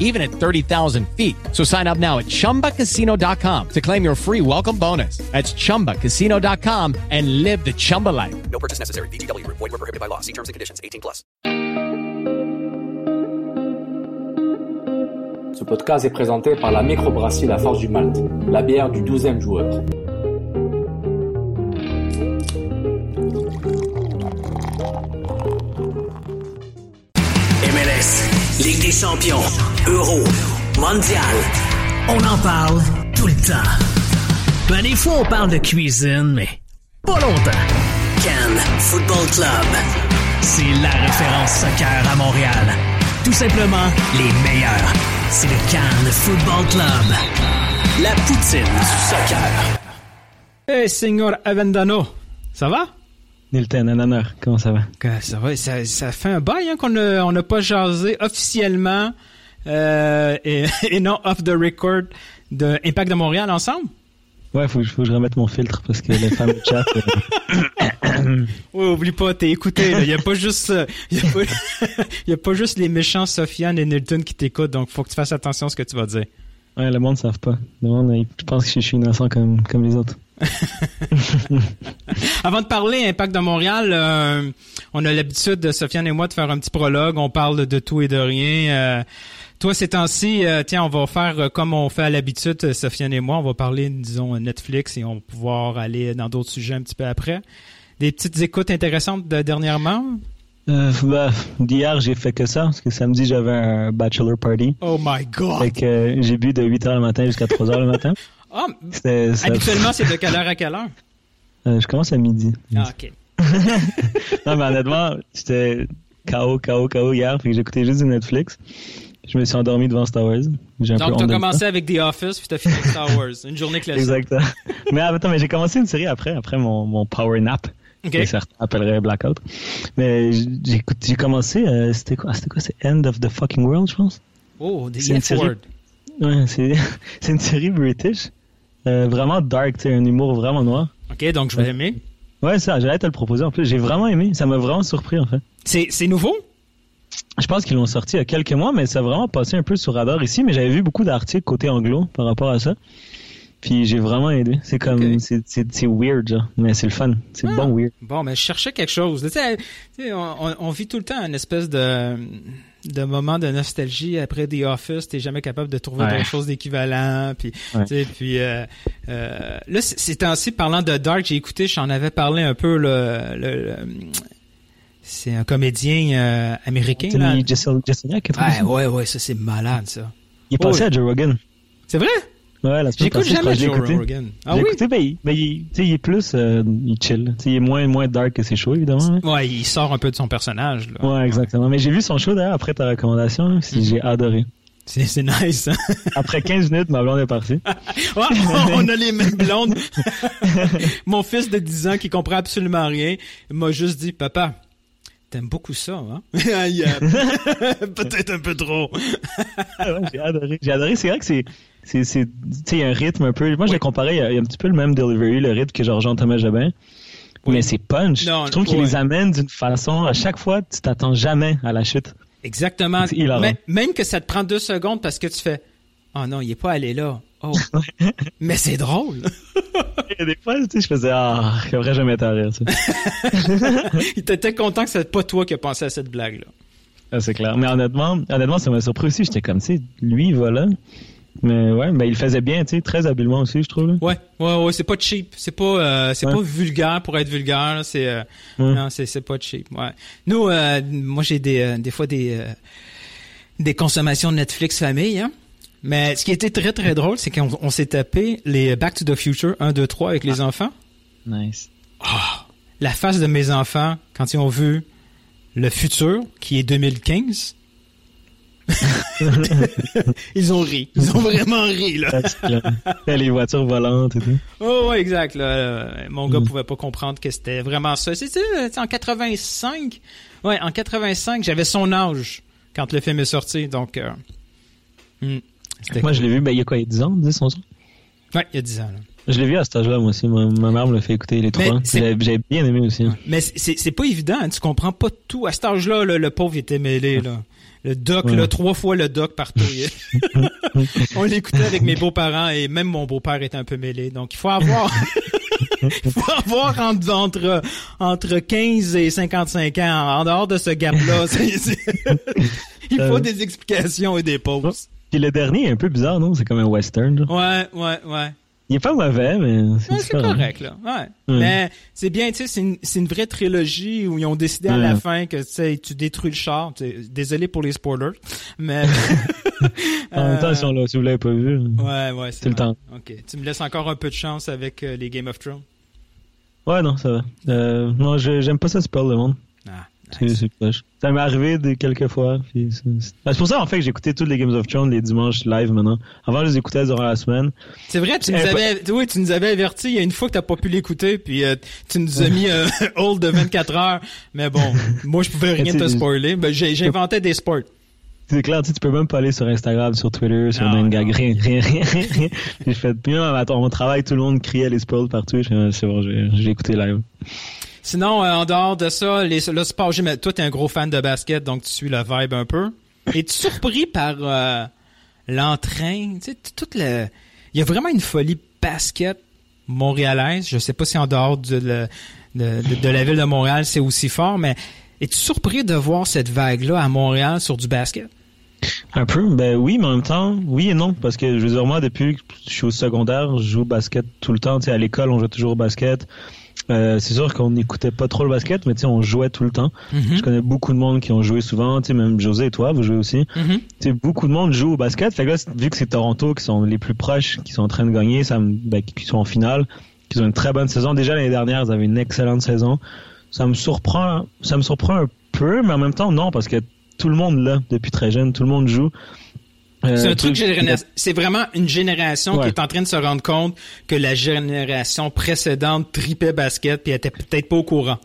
even at 30,000 feet. So sign up now at chumbacasino.com to claim your free welcome bonus. That's chumbacasino.com and live the Chumba life. No purchase necessary. VGW Group. Void were prohibited by law. See terms and conditions. 18 plus. Ce podcast est présenté par la microbrasserie La Force du Malte, la bière du 12e joueur. Ligue des champions, Euro, Mondial. On en parle tout le temps. Ben, des fois, on parle de cuisine, mais pas longtemps. Cannes Football Club. C'est la référence soccer à Montréal. Tout simplement les meilleurs. C'est le Cannes Football Club. La poutine du soccer. Hey, Signor Avendano, ça va? Nilton, un honneur. Comment ça va? Ça va, ça, ça fait un bail hein, qu'on n'a on pas jasé officiellement euh, et, et non off the record de Impact de Montréal ensemble. Ouais, faut, faut que je remette mon filtre parce que les femmes chat. euh, Oui, oublie pas, t'es écouté. Il y a pas juste, euh, y a pas, y a pas juste les méchants Sofiane et Nilton qui t'écoutent, donc faut que tu fasses attention à ce que tu vas dire. ouais, le monde ne savent pas. Le monde, il- je pense que je suis innocent comme, comme les autres. Avant de parler Impact de Montréal, euh, on a l'habitude, Sofiane et moi, de faire un petit prologue. On parle de tout et de rien. Euh, toi, ces temps-ci, euh, tiens, on va faire comme on fait à l'habitude, Sofiane et moi. On va parler, disons, Netflix et on va pouvoir aller dans d'autres sujets un petit peu après. Des petites écoutes intéressantes de dernièrement? Euh, bah, d'hier, j'ai fait que ça parce que samedi, j'avais un bachelor party. Oh my God! Fait que euh, j'ai bu de 8h le matin jusqu'à 3h le matin. Ah, ça- habituellement, c'est de quelle heure à quelle heure? euh, je commence à midi. Ah, OK. non, mais honnêtement, j'étais KO, KO, KO hier, puis écouté juste du Netflix. Je me suis endormi devant Star Wars. Un Donc, t'as commencé avec The Office, puis t'as fini avec Star Wars. Une journée classique. Exactement. mais attends, mais j'ai commencé une série après, après mon, mon power nap. OK. que certains appelleraient blackout. Mais j'ai commencé, euh, c'était quoi, c'était quoi, c'est End of the Fucking World, je pense? Oh, The. F-Word. Ouais, c'est, une série british, vraiment dark, sais, un humour vraiment noir. OK, donc je vais aimer. Ouais, ça, j'allais te le proposer en plus. J'ai vraiment aimé, ça m'a vraiment surpris en fait. C'est c'est nouveau? Je pense qu'ils l'ont sorti il y a quelques mois, mais ça a vraiment passé un peu sur radar ici. Mais j'avais vu beaucoup d'articles côté anglo par rapport à ça. Puis j'ai vraiment aidé. C'est comme, c'est, c'est, c'est weird, genre. Mais c'est le fun. C'est Ah. bon weird. Bon, mais je cherchais quelque chose. Tu sais, on- on vit tout le temps une espèce de, de moment de nostalgie après The Office. T'es jamais capable de trouver Ouais. quelque chose d'équivalent. Puis, Ouais. tu sais, puis euh, euh, là, c- ces temps-ci, parlant de Dark, j'ai écouté, j'en avais parlé un peu. Le, le- le- c'est un comédien euh, américain. Là. Anthony Ouais, comme ça. ouais, ouais, ça c'est malade, ça. Il est passé Oh. à Joe Rogan. C'est vrai? Ouais, la semaine passée, jamais Joe. Rogan. Ah J'ai oui? écouté, ben, il, ben, il, il est plus, euh, il chill. Il est moins, moins dark que ses shows, évidemment. hein. Ouais, il sort un peu de son personnage. Là. Ouais, exactement. Mais j'ai vu son show d'ailleurs après ta recommandation, hein, puis j'ai adoré. C'est c'est nice. Hein? Après 15 minutes, ma blonde est partie. On a les mêmes blondes. Mon fils de 10 ans qui comprend absolument rien m'a juste dit, papa, t'aimes beaucoup ça, hein? A- Peut-être un peu trop. Ah ouais, j'ai adoré. J'ai adoré. C'est vrai que c'est, c'est, un rythme un peu. Moi, je l'ai comparé, il y, a, un petit peu le même delivery, le rythme que genre Jean-Thomas Jobin. Oui. Mais c'est punch. Non, je trouve qu'il ouais. les amène d'une façon, à chaque fois, tu t'attends jamais à la chute. Exactement. Mais- même que ça te prend deux secondes parce que tu fais, oh non, il est pas allé là. Oh. Mais c'est drôle. Et des fois, tu sais, je faisais, ah, j'aurais jamais été à rire, ça. Il était content que c'est pas toi qui as pensé à cette blague-là. Ah, c'est clair. Mais honnêtement, honnêtement, ça m'a surpris aussi. J'étais comme, tu sais, lui, il va là. Mais ouais, ben il faisait bien, tu sais, très habilement aussi, je trouve. Là. Ouais, ouais, ouais, c'est pas cheap, c'est pas, euh, c'est Ouais. pas vulgaire pour être vulgaire. C'est, euh, Ouais. non, c'est, c'est pas cheap. Ouais. Nous, euh, moi, j'ai des, des fois des, des consommations de Netflix famille. Hein? Mais ce qui était très très drôle, c'est qu'on on s'est tapé les Back to the Future 1, 2, 3 avec les enfants. Nice. La face de mes enfants quand ils ont vu le futur, qui est 2015. ils ont ri. Ils ont vraiment ri, là. les voitures volantes et tout. Oh, ouais, exact. Là. Euh, Mon gars Mm. pouvait pas comprendre que c'était vraiment ça. C'était euh, en 85. Ouais, en 85, j'avais son âge quand le film est sorti. Donc, euh, c'était Moi, cool. je l'ai vu, ben il y a quoi, il y a 10 ans, 10, 11 ans? Ouais, il y a 10 ans. là. Je l'ai vu à cet âge-là, moi aussi. Ma, ma mère me l'a fait écouter les trois. J'avais bien aimé aussi. Mais c'est- pas évident. hein. Tu comprends pas tout. À cet âge-là, là, le pauvre était mêlé. Là. Le doc, Ouais. là, trois fois le doc partout. On l'écoutait avec mes beaux-parents et même mon beau-père était un peu mêlé. Donc, il faut avoir... il faut avoir entre, entre, entre 15 et 55 ans. En dehors de ce gap-là, il faut Euh. des explications et des pauses. Puis le dernier est un peu bizarre, non? C'est comme un western. genre. Ouais, ouais, ouais. Il est pas mauvais, mais c'est Ouais, correct, là. Ouais. Mais c'est bien, tu sais, c'est une, une vraie trilogie où ils ont décidé à la fin que, tu détruis le char. Désolé pour les spoilers, mais... En même temps, si, on l'a- si vous l'avez pas vu. Ouais, ouais, C'est le temps. OK. Tu me laisses encore un peu de chance avec euh, les Game of Thrones? Ouais, non, ça va. Euh, non, j'aime pas ça spoil le monde. Nice. Ça m'est arrivé de quelques fois. c'est Ben, c'est pour ça en fait que j'ai écouté tous les Games of Thrones les dimanches live maintenant. Avant, je les écoutais durant la semaine. C'est vrai, tu nous avais, oui, tu nous avais averti il y a une fois que t'as pas pu l'écouter, puis euh, tu nous as mis un hold de 24 heures. Mais bon, moi je pouvais rien te spoiler. Ben, j'ai- j'inventais des sports. C'est clair, tu sais, tu peux même pas aller sur Instagram, sur Twitter, sur non. rien, rien, rien, rien. J'ai fait, puis même à mon travail, tout le monde criait les spoils partout. C'est bon, j'ai écouté live. Sinon, euh, en dehors de ça, les, le sport gym, toi, t'es un gros fan de basket, donc tu suis le vibe un peu. Es-tu surpris par euh, l'entrain? Tu sais, toute le... Il y a vraiment une folie basket montréalaise. Je sais pas si en dehors de, le- de, de- de la ville de Montréal, c'est aussi fort, mais es-tu surpris de voir cette vague-là à Montréal sur du basket? Un peu, ben oui, mais en même temps, oui et non, parce que je veux dire, moi, depuis que je suis au secondaire, je joue au basket tout le temps. Tu sais, à l'école, on jouait toujours au basket. Euh, c'est sûr qu'on n'écoutait pas trop le basket, mais tu sais, on jouait tout le temps. Je connais beaucoup de monde qui ont joué souvent, tu sais, même José et toi, vous jouez aussi. Mhm. Tu sais, beaucoup de monde joue au basket. Fait que là, vu que c'est Toronto qui sont les plus proches, qui sont en train de gagner, ça me, ben, qui sont en finale, qui ont une très bonne saison. Déjà l'année dernière, ils avaient une excellente saison. Ça me surprend, ça me surprend un peu, mais en même temps non, parce que tout le monde là, depuis très jeune, tout le monde joue. Euh, C'est un truc. C'est vraiment une génération qui est en train de se rendre compte que la génération précédente tripait basket puis elle était peut-être pas au courant.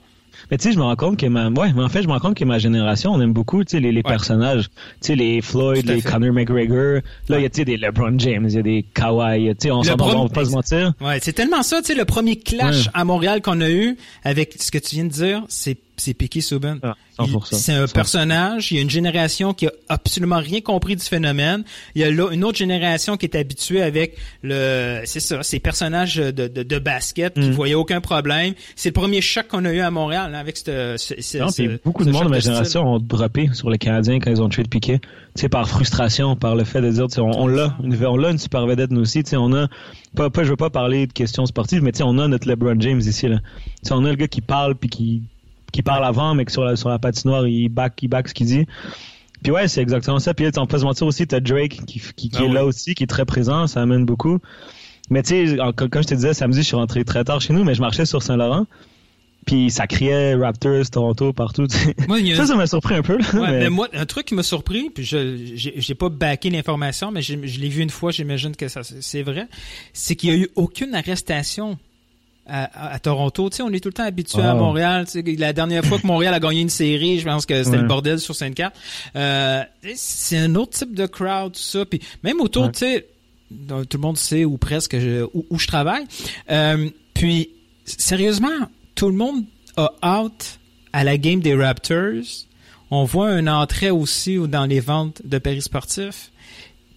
Mais tu sais, je me rends compte que ma, ouais, mais en fait, je me rends compte que ma génération, on aime beaucoup, tu sais, les, les personnages, tu sais, les Floyd, les fait. Conor McGregor. Là, il y a, tu sais, des LeBron James, il y a des Kawhi, tu sais, on on va pas se mentir. Ouais, c'est tellement ça, tu sais, le premier clash à Montréal qu'on a eu avec ce que tu viens de dire, c'est c'est Piqué Souben. Ah, Il- 100%. C'est un 100%. personnage, il y a une génération qui a absolument rien compris du phénomène. Il y a là une autre génération qui est habituée avec le, c'est ça, ces personnages de, de, de basket qui Mm. voyaient aucun problème. C'est le premier choc qu'on a eu à Montréal hein, avec ce, ce, ce- Non, ce- beaucoup de monde de ma style. génération ont droppé sur les Canadiens quand ils ont tué de Piquet. Tu sais, par frustration, par le fait de dire, on, on l'a, on l'a une super vedette nous aussi. Tu sais, on a, pas, pas, je veux pas parler de questions sportives, mais tu sais, on a notre LeBron James ici là. Tu sais, on a le gars qui parle puis qui, qui parle avant, mais que sur la sur la patinoire, il back, il back ce qu'il dit. Puis ouais, c'est exactement ça. Puis là, on peut se mentir aussi, t'as Drake qui, qui, qui Ah est là aussi, qui est très présent, ça amène beaucoup. Mais tu sais, comme je te disais, samedi, je suis rentré très tard chez nous, mais je marchais sur Saint-Laurent. Puis ça criait Raptors, Toronto, partout. Moi, a- Ça, ça m'a surpris un peu. Là, Ouais, mais- mais moi, un truc qui m'a surpris, puis je j'ai pas backé l'information, mais je l'ai vu une fois, j'imagine que ça c'est vrai, c'est qu'il y a eu aucune arrestation à, Toronto. Tu sais, on est tout le temps habitué à Wow. Montréal. Tu sais, la dernière fois que Montréal a gagné une série, je pense que c'était Ouais. le bordel sur Sainte-Cat. Euh, c'est un autre type de crowd, tout ça. Puis même autour, Ouais. tu sais, tout le monde sait où presque je, où, où je travaille. Euh, puis sérieusement, tout le monde a out à la game des Raptors. On voit un entrée aussi dans les ventes de paris sportifs.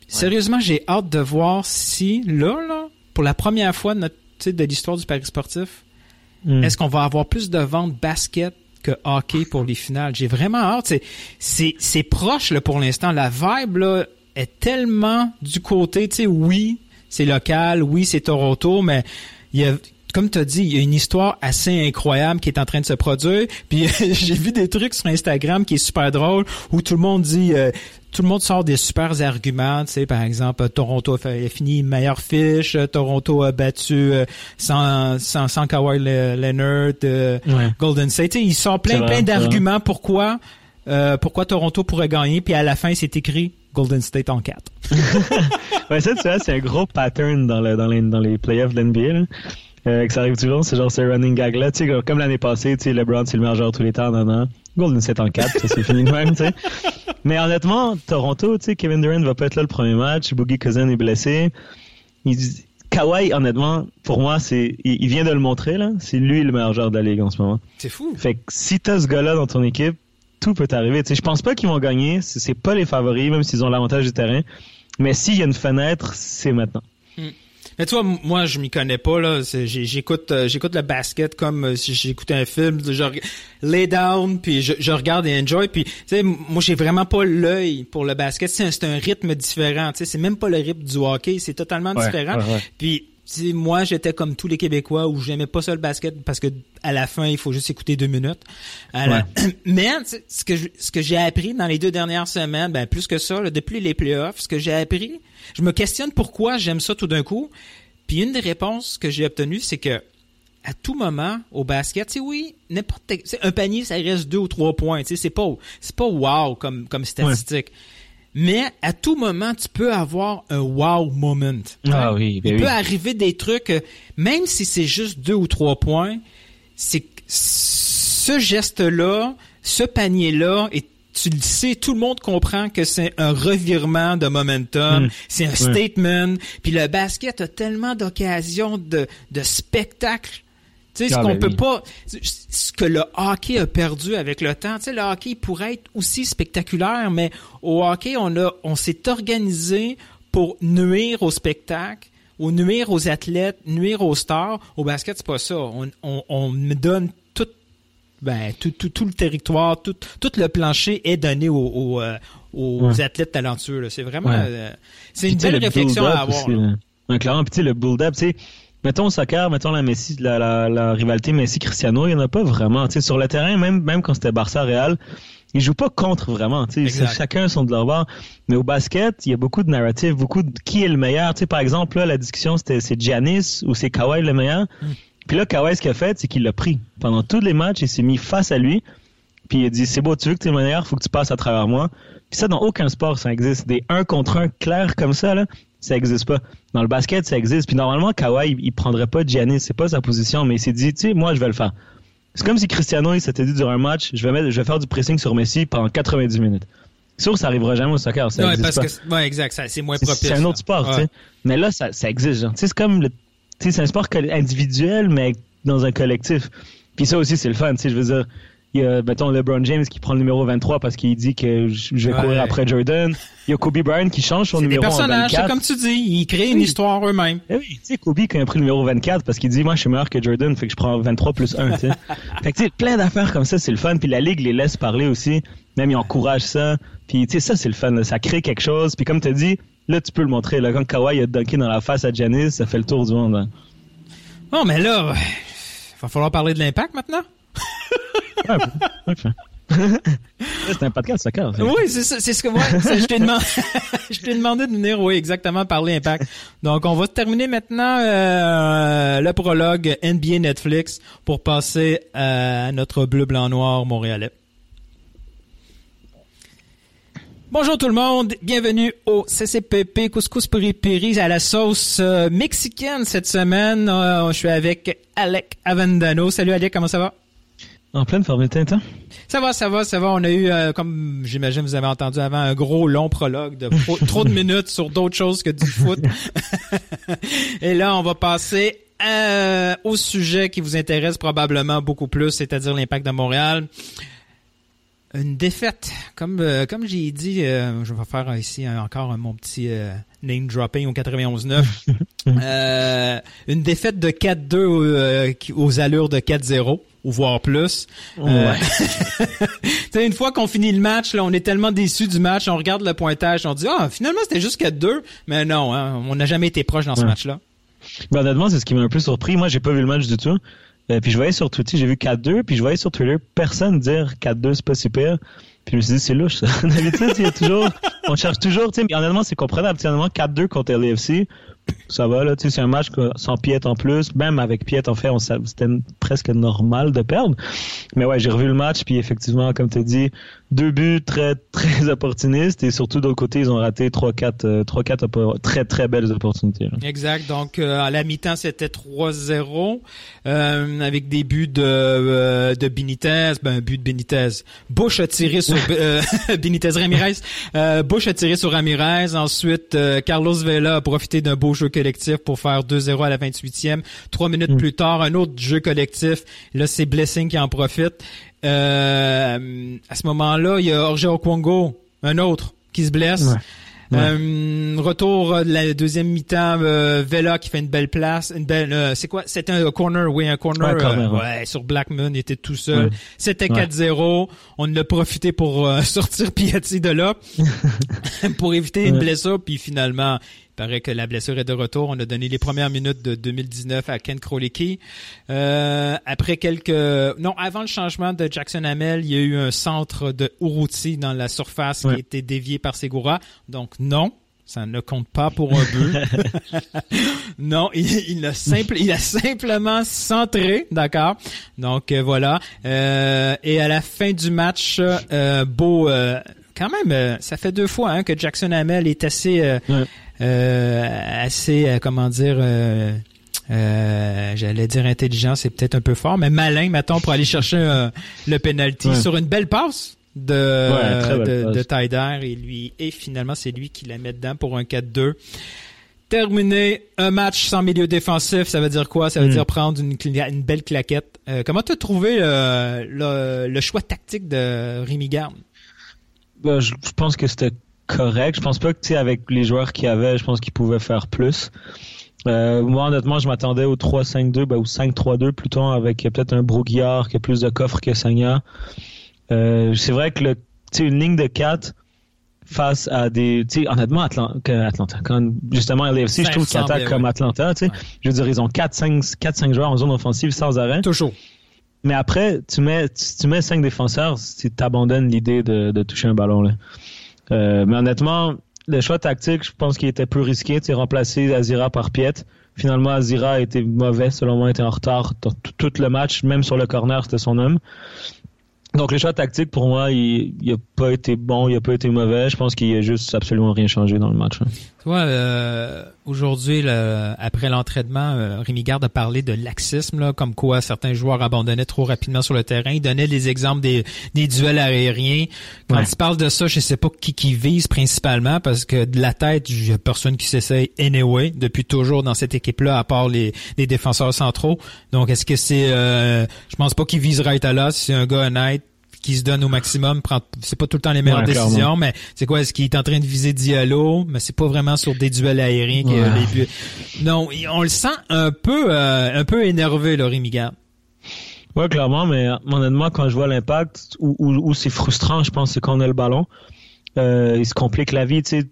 Sérieusement, j'ai hâte de voir si là, là, pour la première fois de, notre, de l'histoire du paris sportif, Hmm. est-ce qu'on va avoir plus de ventes basket que hockey pour les finales? J'ai vraiment hâte. C'est, proche là, pour l'instant. La vibe là, est tellement du côté, tu sais, oui, c'est local, oui, c'est Toronto, mais il y a comme tu as dit, il y a une histoire assez incroyable qui est en train de se produire. Puis j'ai vu des trucs sur Instagram qui est super drôle où tout le monde dit euh, tout le monde sort des super arguments, tu sais par exemple euh, Toronto a, fait- a fini meilleure fiche, euh, Toronto a battu euh, sans sans, sans Kawhi Le- Leonard, Ouais. Golden State, Tu sais, il sort plein plein d'arguments pourquoi euh, pourquoi Toronto pourrait gagner puis à la fin c'est écrit Golden State en 4. Ouais, ça, tu vois, c'est un gros pattern dans, le, dans, les, dans les playoffs de l'NBA. Euh, que ça arrive toujours, c'est genre ce running gag-là. Tu sais, comme l'année passée, tu sais, LeBron, c'est le meilleur joueur tous les temps, non, non. Golden State en 4, ça c'est fini de même, tu sais. Mais honnêtement, Toronto, tu sais, Kevin Durant va pas être là le premier match, Boogie Cousin est blessé. Il, Kawhi, honnêtement, pour moi, c'est, il, il vient de le montrer, là. C'est lui le meilleur joueur de la ligue en ce moment. C'est fou. Fait que si t'as ce gars-là dans ton équipe, tout peut arriver. Tu sais, je pense pas qu'ils vont gagner. C'est pas les favoris, même s'ils ont l'avantage du terrain. Mais s'il y a une fenêtre, c'est maintenant. Mais tu vois, m- moi, je m'y connais pas, là. J'écoute euh, j'écoute le basket comme euh, si j'écoutais un film. Je lay down, puis je, je regarde et enjoy. Puis, tu sais, moi, j'ai vraiment pas l'œil pour le basket. C'est un, rythme différent. Tu sais, c'est même pas le rythme du hockey. C'est totalement Ouais, différent. ouais, ouais. Puis, sais, moi, j'étais comme tous les Québécois où j'aimais pas ça le basket parce que à la fin, il faut juste écouter deux minutes. La- Mais ce que je- ce que j'ai appris dans les deux dernières semaines, ben plus que ça, là, depuis les playoffs, ce que j'ai appris, je me questionne pourquoi j'aime ça tout d'un coup. Puis une des réponses que j'ai obtenues, c'est que à tout moment au basket, sais oui, n'importe un panier ça reste deux ou trois points, tu sais c'est pas c'est pas wow comme comme statistique. Mais à tout moment, tu peux avoir un wow moment. Ah oui, ben Il oui. peut arriver des trucs, euh, même si c'est juste deux ou trois points, c'est ce geste-là, ce panier-là, et tu le sais, tout le monde comprend que c'est un revirement de momentum, Mm. c'est un statement, puis le basket a tellement d'occasions de, de spectacle. Tu sais, ce Ah, qu'on ben peut oui. pas, ce que le hockey a perdu avec le temps. Tu sais, le hockey pourrait être aussi spectaculaire, mais au hockey, on a, on s'est organisé pour nuire au spectacle, ou nuire aux athlètes, nuire aux stars. Au basket, c'est pas ça. On, on, on me donne tout, ben, tout, tout, tout le territoire, tout, tout le plancher est donné aux, aux, euh, aux Ouais. athlètes talentueux. C'est vraiment, Ouais. euh, c'est une belle le réflexion à avoir. aussi, là. Ouais, clairement, puis tu sais, le build-up, tu sais, mettons au soccer, mettons la Messi, la, la, la rivalité Messi-Cristiano, il n'y en a pas vraiment. Tu sais, sur le terrain, même, même quand c'était Barça-Real, ils jouent pas contre vraiment. Chacun sont de leur bord. Mais au basket, il y a beaucoup de narratifs, beaucoup de qui est le meilleur. Tu sais, par exemple, là, la discussion, c'était c'est Giannis ou c'est Kawhi le meilleur. Mm. Puis là, Kawhi, ce qu'il a fait, c'est qu'il l'a pris. Pendant tous les matchs, il s'est mis face à lui. Puis il a dit, c'est beau, tu veux que tu es le meilleur, faut que tu passes à travers moi. Puis ça, dans aucun sport, ça existe. Des un contre un clairs comme ça, là, ça existe pas. Dans le basket, ça existe. Puis normalement, Kawhi, il, prendrait pas Giannis, c'est pas sa position, mais il s'est dit, tu sais, moi, je vais le faire. C'est comme si Cristiano, il s'était dit durant un match, je vais mettre, je vais faire du pressing sur Messi pendant 90 minutes. Sûr, ça arrivera jamais au soccer, ça Ouais, parce pas. que, c'est- ouais, exact, ça- c'est moins propice. C'est un autre sport, Ouais. tu sais. Mais là, ça, ça existe, genre. Tu sais, c'est comme le, tu sais, c'est un sport individuel, mais dans un collectif. Puis ça aussi, c'est le fun, tu sais, je veux dire. Il y a, mettons, LeBron James qui prend le numéro 23 parce qu'il dit que je vais Ouais. courir après Jordan. Il y a Kobe Bryant qui change son des numéro en personnages, c'est 24. comme tu dis, ils créent une Oui. histoire eux-mêmes. Eh oui, tu sais, Kobe, il a pris le numéro 24, parce qu'il dit, moi, je suis meilleur que Jordan, fait que je prends 23 plus 1, tu sais. fait que, tu sais, plein d'affaires comme ça, c'est le fun. Puis la Ligue les laisse parler aussi. Même, ils encouragent ça. Puis, tu sais, ça, c'est le fun. là. Ça crée quelque chose. Puis, comme tu as dit, là, tu peux le montrer. Là, quand Kawhi a dunké dans la face à Giannis, ça fait le tour du monde. hein. Non, mais là, ouais, va falloir parler de l'impact maintenant. Ouais. Là, c'est un podcast soccer. Oui, c'est ça, c'est ce que moi, je t'ai demandé, je t'ai demandé de venir, oui, exactement, parler impact. Donc, on va terminer maintenant euh, le prologue NBA Netflix pour passer à notre bleu, blanc, noir montréalais. Bonjour tout le monde, bienvenue au CCPP Couscous Piri Piri à la sauce euh, mexicaine cette semaine. Euh, je suis avec Alec Avendano. Salut Alec, comment ça va? En pleine forme de teinte, hein? Ça va, ça va, ça va. On a eu, euh, comme j'imagine vous avez entendu avant, un gros long prologue de trop, trop de minutes sur d'autres choses que du foot. Et là, on va passer euh, au sujet qui vous intéresse probablement beaucoup plus, c'est-à-dire l'impact de Montréal. Une défaite, comme euh, comme j'ai dit, euh, je vais faire ici euh, encore mon petit euh, name dropping au 91-9. Euh, une défaite de 4-2 euh, qui- aux allures de 4-0. ou voire plus. Une fois qu'on finit le match, là, on est tellement déçus du match, on regarde le pointage, on dit ah finalement c'était juste 4-2, mais non, hein, on n'a jamais été proche dans ce match-là. Ben, honnêtement, c'est ce qui m'a un peu surpris. Moi, j'ai pas vu le match du tout. Euh, puis je voyais sur Twitter, j'ai vu 4-2, puis je voyais sur Twitter personne dire 4-2, c'est pas si pire. Puis je me suis dit, c'est louche, ça. D'habitude, il y a toujours, on cherche toujours, tu sais, honnêtement, c'est comprenable. Tu sais, Honnêtement, 4-2 contre LAFC, ça va, là, tu sais, c'est un match sans Piet en plus. Même avec Piet, en fait, on c'était presque normal de perdre. Mais ouais, j'ai revu le match, puis effectivement, comme tu dit, deux buts très, très opportunistes, et surtout, d'autre côté, ils ont raté 3-4, euh, 3-4 oppo- très, très belles opportunités, là. Exact. Donc euh, à la mi-temps c'était 3-0 euh, avec des buts de euh, de Benitez, ben un but de Benitez. Bush a tiré sur euh, Benitez Ramirez. Euh, Bush a tiré sur Ramirez. Ensuite euh, Carlos Vela a profité d'un beau jeu collectif pour faire 2-0 à la 28e. Trois minutes plus tard un autre jeu collectif. Là c'est Blessing qui en profite. Euh, à ce moment-là il y a Jorge Okwongo, un autre qui se blesse. Ouais. Ouais. Euh, retour de la deuxième mi-temps, euh, Vela qui fait une belle place, une belle. euh, c'est quoi? C'était un corner, oui, un corner. Ouais, corner, euh, ouais. ouais, sur Blackman, il était tout seul. C'était Ouais. 4-0. On a profité pour sortir Piatti de là pour éviter une blessure. Puis finalement, paraît que la blessure est de retour. On a donné les premières minutes de 2019 à Ken Krolicki. Euh, après quelques... Non, avant le changement de Jackson Hamel, il y a eu un centre de Uruti dans la surface qui a été dévié par Segura. Donc non, ça ne compte pas pour un but. non, il, il, a simple, il a simplement centré, d'accord? Donc euh, voilà. Euh, et à la fin du match, euh, Beau, euh, quand même, euh, ça fait deux fois hein, que Jackson Hamel est assez, euh, Ouais. euh, assez, euh, comment dire. euh, euh, j'allais dire intelligent, c'est peut-être un peu fort, mais malin, mettons, pour aller chercher le penalty Ouais. sur une belle passe de, Ouais, belle de, de et lui et finalement c'est lui qui la met dedans pour un 4-2. Terminé un match sans milieu défensif, ça veut dire quoi? Ça veut Mm. dire prendre une, belle claquette. Euh, comment t'as trouvé euh, le, le choix tactique de Rémi Garde? Ben, je, je pense que c'était correct. Je pense pas que tu sais avec les joueurs qu'il y avait, je pense qu'ils pouvaient faire plus. Euh, moi honnêtement, je m'attendais au 3-5-2 ben, ou 5-3-2 plutôt avec peut-être un Brouillard qui a plus de coffres que Sagna. Euh, c'est vrai que le tu sais une ligne de 4 face à des tu sais honnêtement Atlanta, Atlanta quand justement LAFC je trouve qu'ils attaquent comme. Atlanta, tu sais. Je veux dire ils ont 4 5 4 5 joueurs en zone offensive sans arrêt. Toujours. Mais après, tu mets, tu, mets cinq défenseurs, tu t'abandonnes l'idée de, toucher un ballon. Là. Euh, mais honnêtement, le choix tactique, je pense qu'il était plus risqué. Tu remplacer Azira par Piet. Finalement, Azira a été mauvais, selon moi, était en retard tout, tout le match, même sur le corner, c'était son homme. Donc le choix tactique, pour moi, il n'a pas été bon, il n'a pas été mauvais. Je pense qu'il a juste absolument rien changé dans le match. hein. Tu vois, euh, aujourd'hui, le- après l'entraînement, euh, Rémi Garde a parlé de laxisme, là, comme quoi certains joueurs abandonnaient trop rapidement sur le terrain. Il donnait des exemples des, des duels aériens. Quand Ouais. il parle de ça, je sais pas qui qui vise principalement, parce que de la tête, il y a personne qui s'essaye anyway, depuis toujours dans cette équipe-là, à part les, les défenseurs centraux. Donc, est-ce que c'est... Euh, je pense pas qu'il vise Raitala, si c'est un gars honnête qui se donne au maximum, prend c'est pas tout le temps les meilleures Ouais, clairement. décisions, mais c'est quoi, est-ce qu'il est en train de viser Diallo, mais c'est pas vraiment sur des duels aériens que Ouais. les buts. Non, on le sent un peu euh, un peu énervé, là, Rémi Garde. Ouais, clairement, mais honnêtement, quand je vois l'impact, où, où, où c'est frustrant, je pense, c'est quand on a le ballon. Euh, il se complique la vie, tu sais.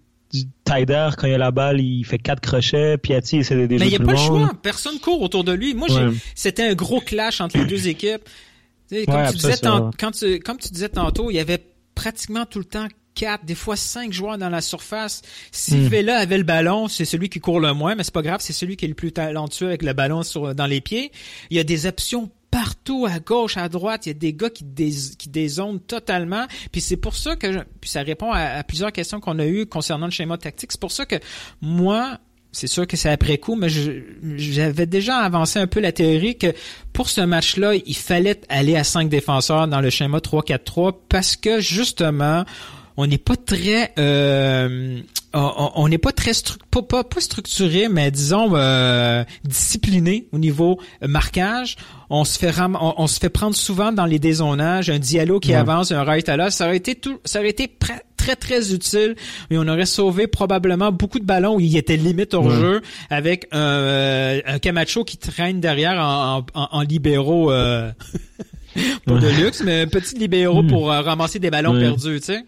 Tyder, quand il a la balle, il fait quatre crochets. Piatti essaie d'aider Mais il n'y a pas le choix. Personne court autour de lui. Moi, Ouais. c'était un gros clash entre les deux équipes. Comme, tu disais c'est tant- vrai. quand tu, comme tu disais tantôt, il y avait pratiquement tout le temps quatre, des fois cinq joueurs dans la surface. Si Hmm. Vela avait le ballon, c'est celui qui court le moins, mais c'est pas grave, c'est celui qui est le plus talentueux avec le ballon sur, dans les pieds. Il y a des options partout, à gauche, à droite. Il y a des gars qui, dés, qui totalement. Puis c'est pour ça que, je- puis ça répond à, à plusieurs questions qu'on a eues concernant le schéma tactique. C'est pour ça que moi, c'est sûr que c'est après coup, mais je- j'avais déjà avancé un peu la théorie que pour ce match-là, il fallait aller à cinq défenseurs dans le schéma 3-4-3 parce que justement, on n'est pas très euh, on- n'est pas très stru- pas, pas, pas structuré, mais disons euh, discipliné au niveau marquage. On se fait ram- on, on se fait prendre souvent dans les dézonages, un dialogue qui Ouais. avance, un right à là. Ça aurait été tout, ça aurait été pra- très, très utile et on aurait sauvé probablement beaucoup de ballons où il était limite hors jeu avec euh, un Camacho qui traîne derrière en, en, en libéraux, euh, pas de luxe, mais un petit libéraux Mm. pour euh, ramasser des ballons Ouais. perdus, tu sais.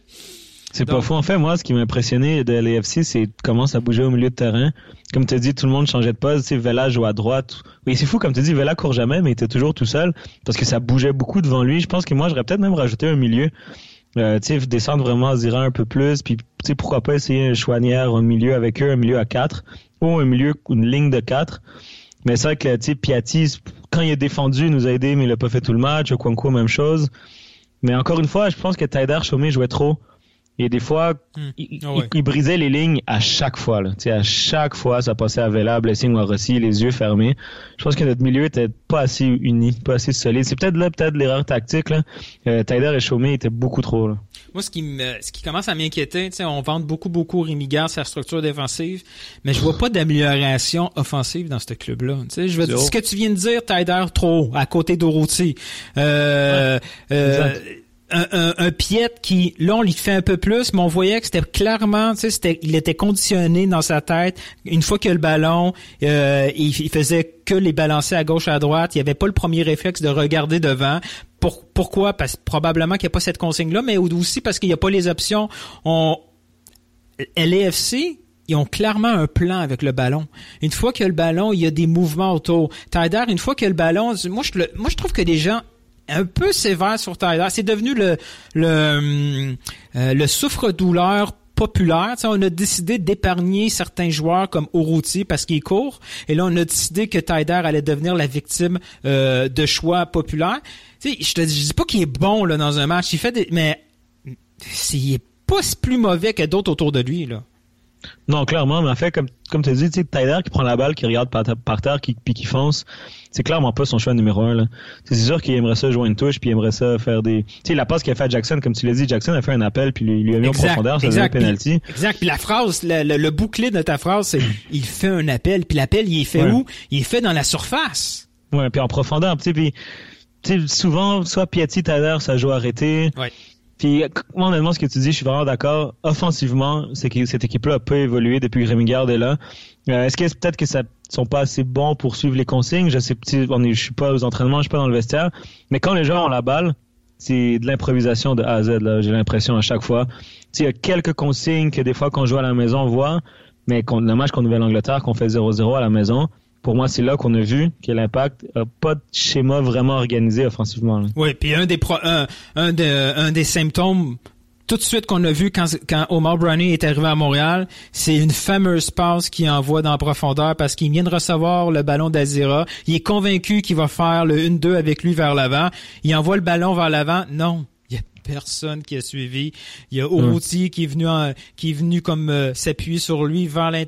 C'est pas fou. En fait, moi, ce qui m'a impressionné de l'AFC, c'est comment ça bougeait au milieu de terrain. Comme tu as dit, tout le monde changeait de poste. Tu sais, Vela joue à droite. Oui, c'est fou, comme tu dis, Vela court jamais, mais il était toujours tout seul parce que ça bougeait beaucoup devant lui. Je pense que moi, j'aurais peut-être même rajouté un milieu. Euh, tu descendre vraiment à Zira un peu plus. Puis, pourquoi pas essayer un Chouanière au milieu avec eux, un milieu à 4 ou un milieu, une ligne de 4. Mais c'est vrai que, tu Piatti, quand il est défendu, il nous a aidé, mais il a pas fait tout le match. Okonkwo, même chose. Mais encore une fois, je pense que Taider Chaumet jouait trop. Et des fois, Hmm. il, ouais. il- il brisait les lignes à chaque fois. Là. À chaque fois, ça passait à Vela, Blessing ou à Rossi, les yeux fermés. Je pense que notre milieu était pas assez uni, pas assez solide. C'est peut-être là, peut-être l'erreur tactique. Là. Euh, Taider et Chaumet étaient beaucoup trop. Là. Moi, ce qui me, ce qui commence à m'inquiéter, on vante beaucoup, beaucoup Rémi Gard, sa structure défensive, mais je vois pas d'amélioration offensive dans ce club-là. Je veux dire, ce que tu viens de dire, Tyder, trop, à côté d'Orouti. Euh, euh. Un, un, qui, là, on lui fait un peu plus, mais on voyait que c'était clairement, tu sais, c'était, il était conditionné dans sa tête. Une fois que le ballon, euh, il, il faisait que les balancer à gauche, à droite. Il avait pas le premier réflexe de regarder devant. Pour, pourquoi? Parce probablement qu'il n'y a pas cette consigne-là, mais aussi parce qu'il n'y a pas les options. On, LAFC, ils ont clairement un plan avec le ballon. Une fois que le ballon, il y a des mouvements autour. Tyder, une fois que le ballon, moi je, moi je trouve que les gens un peu sévères sur Tyler, c'est devenu le le euh, le souffre-douleur populaire. Tu sais, on a décidé d'épargner certains joueurs comme Oruti parce qu'il court. Et là, on a décidé que Tyder allait devenir la victime euh, de choix populaires. Je te dis, pas qu'il est bon là dans un match. Il fait des, mais il est pas plus mauvais que d'autres autour de lui là. Non, clairement, mais en fait, comme, comme tu as dit, tu sais, Tyler qui prend la balle, qui regarde par, par terre, qui, puis qui fonce, c'est clairement pas son choix numéro un. C'est sûr qu'il aimerait ça jouer une touche, puis il aimerait ça faire des... Tu sais, la passe qu'il a fait à Jackson, comme tu l'as dit, Jackson a fait un appel, puis lui, lui a mis en profondeur, ça donne un Puis- penalty. Exact. Puis la phrase, le, le, le bouclé de ta phrase, c'est il fait un appel. Puis l'appel, il est fait Ouais. où? Il est fait dans la surface. Ouais, puis en profondeur, tu sais, puis souvent, soit Piatti, Tyler, ça joue arrêté. Ouais. Puis, honnêtement, ce que tu dis, je suis vraiment d'accord. Offensivement, c'est que cette équipe-là a pas évolué depuis que Rémi Garde est là. Euh, Est-ce que peut-être que ça sont pas assez bons pour suivre les consignes? Je sais, on est, je suis pas aux entraînements, je suis pas dans le vestiaire. Mais quand les joueurs ont la balle, c'est de l'improvisation de A à Z. J'ai l'impression à chaque fois. Il y a quelques consignes que des fois, qu'on joue à la maison, on voit. Mais qu'on- le match contre Nouvelle-Angleterre, qu'on fait 0-0 à la maison, pour moi, c'est là qu'on a vu que l'impact a pas de schéma vraiment organisé offensivement. là. Oui. Puis un des pro- un, un, un des symptômes tout de suite qu'on a vu quand, quand Omar Brownie est arrivé à Montréal, c'est une fameuse passe qu'il envoie dans la profondeur parce qu'il vient de recevoir le ballon d'Azira. Il est convaincu qu'il va faire le 1-2 avec lui vers l'avant. Il envoie le ballon vers l'avant. Non. Personne qui a suivi. Il y a Oruti qui est venu en, qui est venu comme euh, s'appuyer sur lui vers l'int-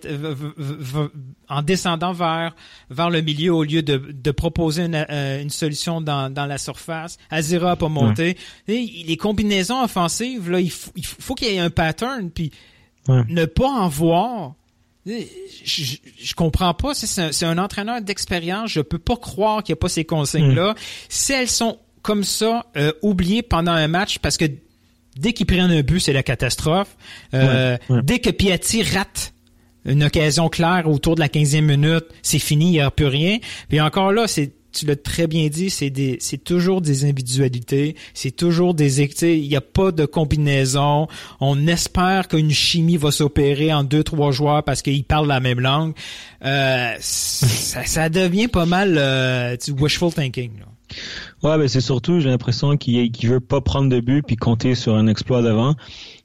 en descendant vers vers le milieu au lieu de, de proposer une, euh, une solution dans, dans la surface. Azira a pas monté. Et les combinaisons offensives là, il faut il faut qu'il y ait un pattern puis Ouais. ne pas en voir. Je, je, je comprends pas. C'est- un, c'est un entraîneur d'expérience. Je peux pas croire qu'il n'y a pas ces consignes-là. Si elles sont comme ça, euh, pendant un match, parce que dès qu'ils prennent un but, c'est la catastrophe. Euh, Ouais, ouais. Dès que Piatti rate une occasion claire autour de la 15e minute, c'est fini, il n'y a plus rien. Puis encore là, c'est tu l'as très bien dit, c'est des c'est toujours des individualités, c'est toujours des il n'y a pas de combinaison. On espère qu'une chimie va s'opérer en deux trois joueurs parce qu'ils parlent la même langue. Euh, ça, ça devient pas mal euh, tu- wishful thinking. là. Ouais, ben c'est surtout, j'ai l'impression qu'il veut pas prendre de but puis compter sur un exploit devant.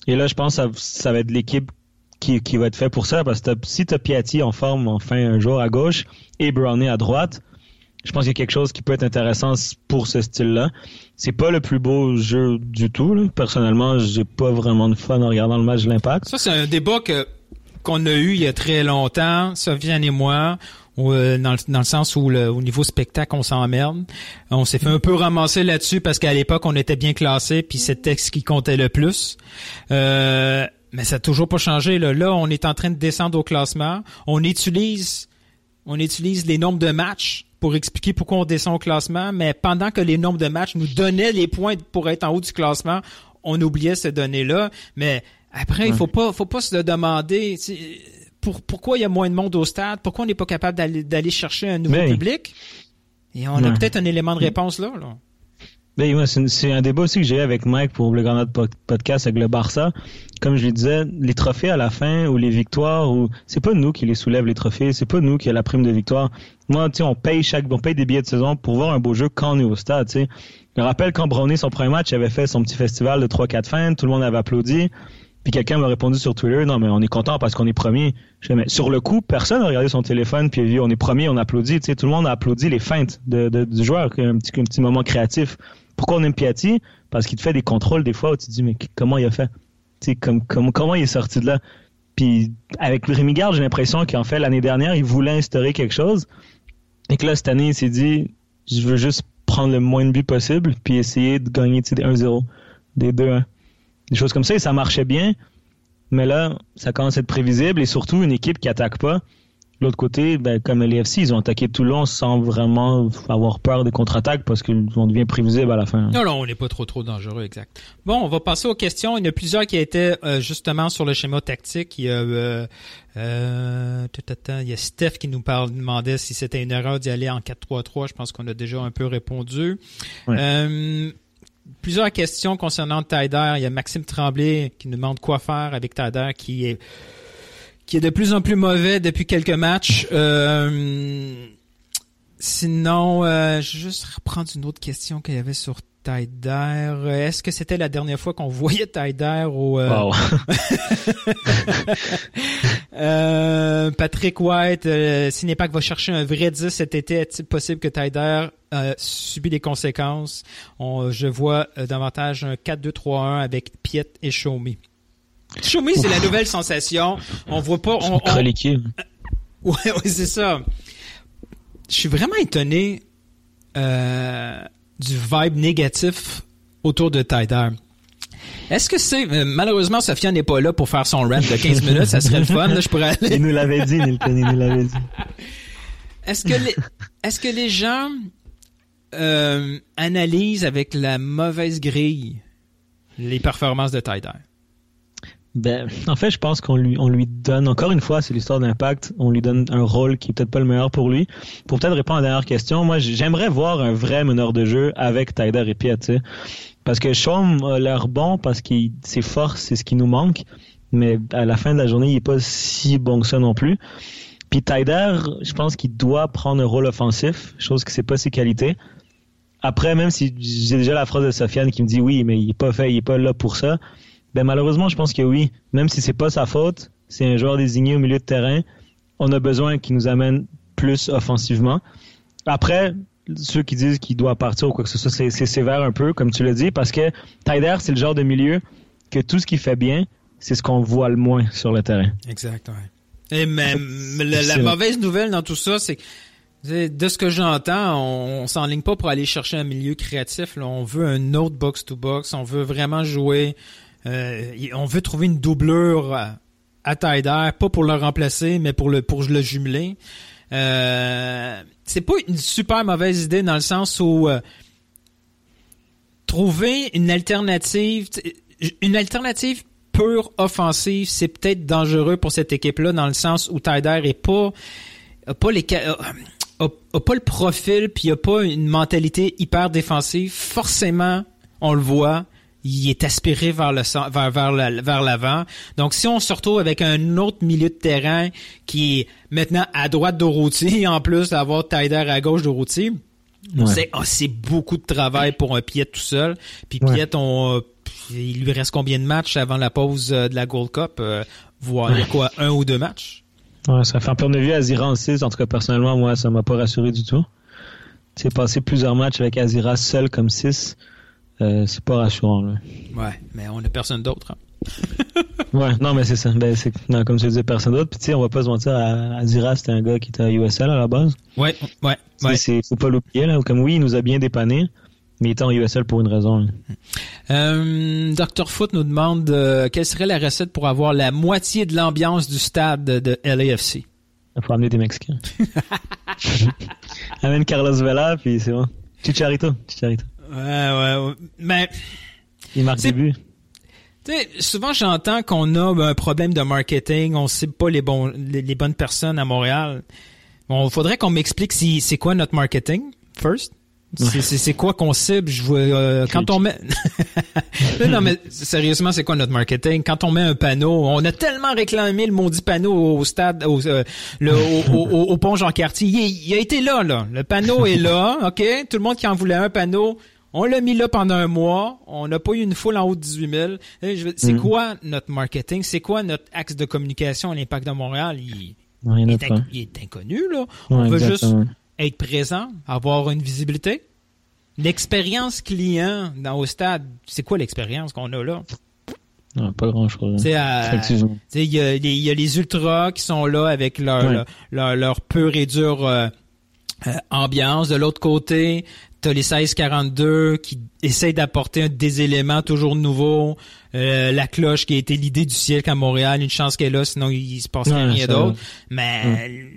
Et là, je pense que ça, va être l'équipe qui, va être fait pour ça, parce que si tu as Piatti en forme enfin un jour à gauche et Brownie à droite, je pense qu'il y a quelque chose qui peut être intéressant pour ce style-là. C'est pas le plus beau jeu du tout. Personnellement, j'ai pas vraiment de fun en regardant le match de l'Impact. Ça, c'est un débat qu'on a eu il y a très longtemps, Sofiane et moi, euh, dans, le, dans le sens où le, au niveau spectacle, on s'emmerde. On s'est fait un peu ramasser là-dessus parce qu'à l'époque, on était bien classé, puis c'était ce qui comptait le plus. Euh, mais ça n'a toujours pas changé. Là. là, on est en train de descendre au classement. On utilise, on utilise les nombres de matchs pour expliquer pourquoi on descend au classement, mais pendant que les nombres de matchs nous donnaient les points pour être en haut du classement, on oubliait ces données-là. Mais Après, il faut pas, faut pas se le demander. Pour, pourquoi il y a moins de monde au stade? Pourquoi on n'est pas capable d'aller, chercher un nouveau Mais- public? Et on a peut-être un élément de réponse là. là. Ben, moi, c'est un débat aussi que j'ai eu avec Mike pour le Grand podcast avec le Barça. Comme je lui disais, les trophées à la fin ou les victoires, ou c'est pas nous qui les soulève les trophées, c'est pas nous qui a la prime de victoire. Moi, tu sais, on paye chaque, on paye des billets de saison pour voir un beau jeu quand on est au stade. Tu je me rappelle quand Brownie son premier match, avait fait son petit festival de 3-4 fans, tout le monde avait applaudi. Puis quelqu'un m'a répondu sur Twitter, non mais on est content parce qu'on est premier. Mais sur le coup, personne n'a regardé son téléphone puis a vu on est premier, on applaudit. Tu sais, tout le monde a applaudi les feintes de- du joueur, un petit, un petit moment créatif. Pourquoi on aime Piatti? Parce qu'il te fait des contrôles des fois où tu te dis mais comment il a fait? Tu sais, comme, comme, comment il est sorti de là? Puis avec Rémi Garde, j'ai l'impression qu'en fait l'année dernière, il voulait instaurer quelque chose et que là cette année, il s'est dit je veux juste prendre le moins de buts possible puis essayer de gagner tu sais, des 1-0, des 2-1 des choses comme ça et ça marchait bien. Mais là, ça commence à être prévisible et surtout une équipe qui attaque pas. L'autre côté, ben, comme les FC, ils ont attaqué tout le long sans vraiment avoir peur des contre-attaques parce qu'on devient prévisible à la fin. Non, non, on n'est pas trop trop dangereux, exact. Bon, on va passer aux questions. Il y en a plusieurs qui étaient euh, justement sur le schéma tactique. Il y a, euh, euh, tout à temps, il y a Steph qui nous parle, demandait si c'était une erreur d'y aller en 4-3-3. Je pense qu'on a déjà un peu répondu. Ouais. Plusieurs questions concernant Taider. Il y a Maxime Tremblay qui nous demande quoi faire avec Taider qui est qui est de plus en plus mauvais depuis quelques matchs. Euh, sinon, euh, je vais juste reprendre une autre question qu'il y avait sur Taider. Est-ce que c'était la dernière fois qu'on voyait Taider au... euh, Wow. euh, Patrick White, euh, Cinépac va chercher un vrai 10 cet été. Est-il possible que Taider euh, subit des conséquences? On- je vois euh, davantage un 4-2-3-1 avec Piet et Xiaomi. Xiaomi, c'est la nouvelle sensation. On voit pas... On, on-. Ouais, ouais, c'est ça. Je suis vraiment étonné euh, du vibe négatif autour de Tider. Est-ce que c'est... euh, malheureusement, Sofiane n'est pas là pour faire son rant de 15 minutes. Ça serait le fun. Là, je pourrais aller... Il nous l'avait dit, Nilton, il nous l'avait dit. Est-ce que les, est-ce que les gens euh, analysent avec la mauvaise grille les performances de Tider? Ben, en fait, je pense qu'on lui, on lui donne, encore une fois, c'est l'histoire d'impact, on lui donne un rôle qui est peut-être pas le meilleur pour lui. Pour peut-être répondre à la dernière question, moi, j'aimerais voir un vrai meneur de jeu avec Tyder et Piet. Parce que Shawn a l'air bon parce que ses forces, c'est ce qui nous manque. Mais à la fin de la journée, il est pas si bon que ça non plus. Puis Tyder, je pense qu'il doit prendre un rôle offensif, chose que c'est pas ses qualités. Après, même si j'ai déjà la phrase de Sofiane qui me dit oui, mais il est pas fait, il est pas là pour ça. Ben malheureusement, je pense que oui. Même si c'est pas sa faute, c'est un joueur désigné au milieu de terrain. On a besoin qu'il nous amène plus offensivement. Après, ceux qui disent qu'il doit partir ou quoi que ce soit, c'est c'est sévère un peu, comme tu l'as dit, parce que Tyder, c'est le genre de milieu que tout ce qu'il fait bien, c'est ce qu'on voit le moins sur le terrain. Exact, ouais. Et même la, mauvaise nouvelle dans tout ça, c'est que de ce que j'entends, on, on s'enligne pas pour aller chercher un milieu créatif. Là. On veut un autre box-to-box. On veut vraiment jouer. Euh, on veut trouver une doublure à, à Tyder, pas pour le remplacer, mais pour le pour le jumeler. Euh, c'est pas une super mauvaise idée dans le sens où euh, trouver une alternative, une alternative pure offensive, c'est peut-être dangereux pour cette équipe-là dans le sens où Tyder est pas pas les a- a pas le profil puis a pas une mentalité hyper défensive. Forcément, on le voit, il est aspiré vers le vers vers la- vers l'avant. Donc si on se retrouve avec un autre milieu de terrain qui est maintenant à droite d'Oroutier en plus d'avoir Tyder à gauche d'Oroutier, Ouais. c'est ah, c'est beaucoup de travail pour un Piet tout seul. Puis Ouais. Piet, on, il lui reste combien de matchs avant la pause euh, de la Gold Cup? Euh, voir quoi, un ou deux matchs? Ouais, ça fait un peu on a vu Azira en 6, en tout cas personnellement, moi, ça m'a pas rassuré du tout. Tu sais, passer plusieurs matchs avec Azira seul comme 6, euh, c'est pas rassurant. Là. Ouais, mais on a personne d'autre. hein. Ouais, non, mais c'est ça. Ben, c'est, non, comme tu disais, personne d'autre. Puis tu sais, on va pas se mentir, à- Azira, c'était un gars qui était à USL à la base. Ouais, ouais, ouais. c'est, faut pas l'oublier, là. Comme oui, il nous a bien dépanné, mais il était en USL pour une raison. Euh, Dr. Foot nous demande euh, quelle serait la recette pour avoir la moitié de l'ambiance du stade de, de LAFC. Il faut amener des Mexicains. Amène Carlos Vela, puis c'est bon. Chicharito, Chicharito. Ouais, ouais. Mais Il marque des buts. Tu sais, souvent j'entends qu'on a ben, un problème de marketing, on cible pas les bons les, les bonnes personnes à Montréal. Bon, faudrait qu'on m'explique si c'est quoi notre marketing first? C'est- quoi qu'on cible Je vois euh, quand on met non, mais sérieusement c'est quoi notre marketing? Quand on met un panneau, on a tellement réclamé le maudit panneau au stade au euh, le, au, au, au- au pont Jean Cartier. Il, il a été là là. Le panneau est là, OK? Tout le monde qui en voulait un panneau on l'a mis là pendant un mois. On n'a pas eu une foule en haut de 18 000. Eh, C'est quoi notre marketing? C'est quoi notre axe de communication à l'impact de Montréal? Il, Non, a est, pas. inc- il est inconnu, là. on veut exactement. juste être présent, avoir une visibilité. L'expérience client dans au stade, c'est quoi l'expérience qu'on a là? Non, pas grand chose. Sais, Il y, a les- il y a les ultras qui sont là avec leur, Ouais. leur, leur, leur pure et dure euh, euh, ambiance. De l'autre côté, t'as les 1642 qui essayent d'apporter des éléments toujours nouveaux. Euh, la cloche qui a été l'idée du ciel à Montréal, une chance qu'elle est là, sinon il, se passerait Ouais, rien d'autre. Mais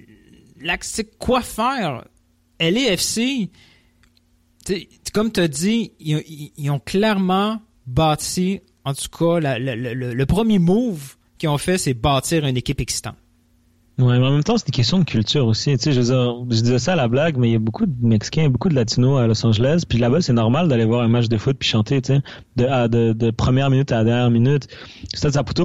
c'est quoi faire? LAFC, tu sais, comme tu as dit, ils, ils- ils ont clairement bâti, en tout cas, la- la- la- le, le premier move qu'ils ont fait, c'est bâtir une équipe excitante. Ouais, mais en même temps, c'est une question de culture aussi. Tu sais, je, dire, je disais ça à la blague, mais il y a beaucoup de Mexicains, beaucoup de Latinos à Los Angeles. Puis là-bas, c'est normal d'aller voir un match de foot puis chanter, tu sais, de, à- de, de première minute à la dernière minute. Stade Saputo,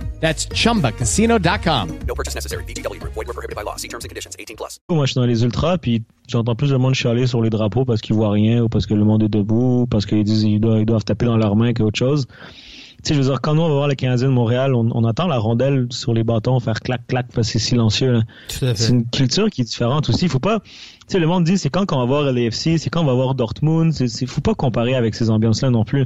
That's chumbacasino.com. No purchase necessary. Group. Void were prohibited by law. See terms and conditions. 18 plus. moi, je suis dans les ultras, puis j'entends plus de monde chialer sur les drapeaux parce qu'ils voient rien, ou parce que le monde est debout, ou parce qu'ils disent qu'ils doivent, ils doivent taper dans leurs mains qu'autre chose. Tu sais, je veux dire, quand nous, on va voir les Canadiens de Montréal, on, on entend la rondelle sur les bâtons faire clac-clac parce que c'est silencieux. là. Tout à C'est une culture qui est différente aussi. Il faut pas, tu sais, le monde dit c'est quand qu'on va voir LAFC, c'est quand on va voir Dortmund. C'est, c'est- faut pas comparer avec ces ambiances-là non plus.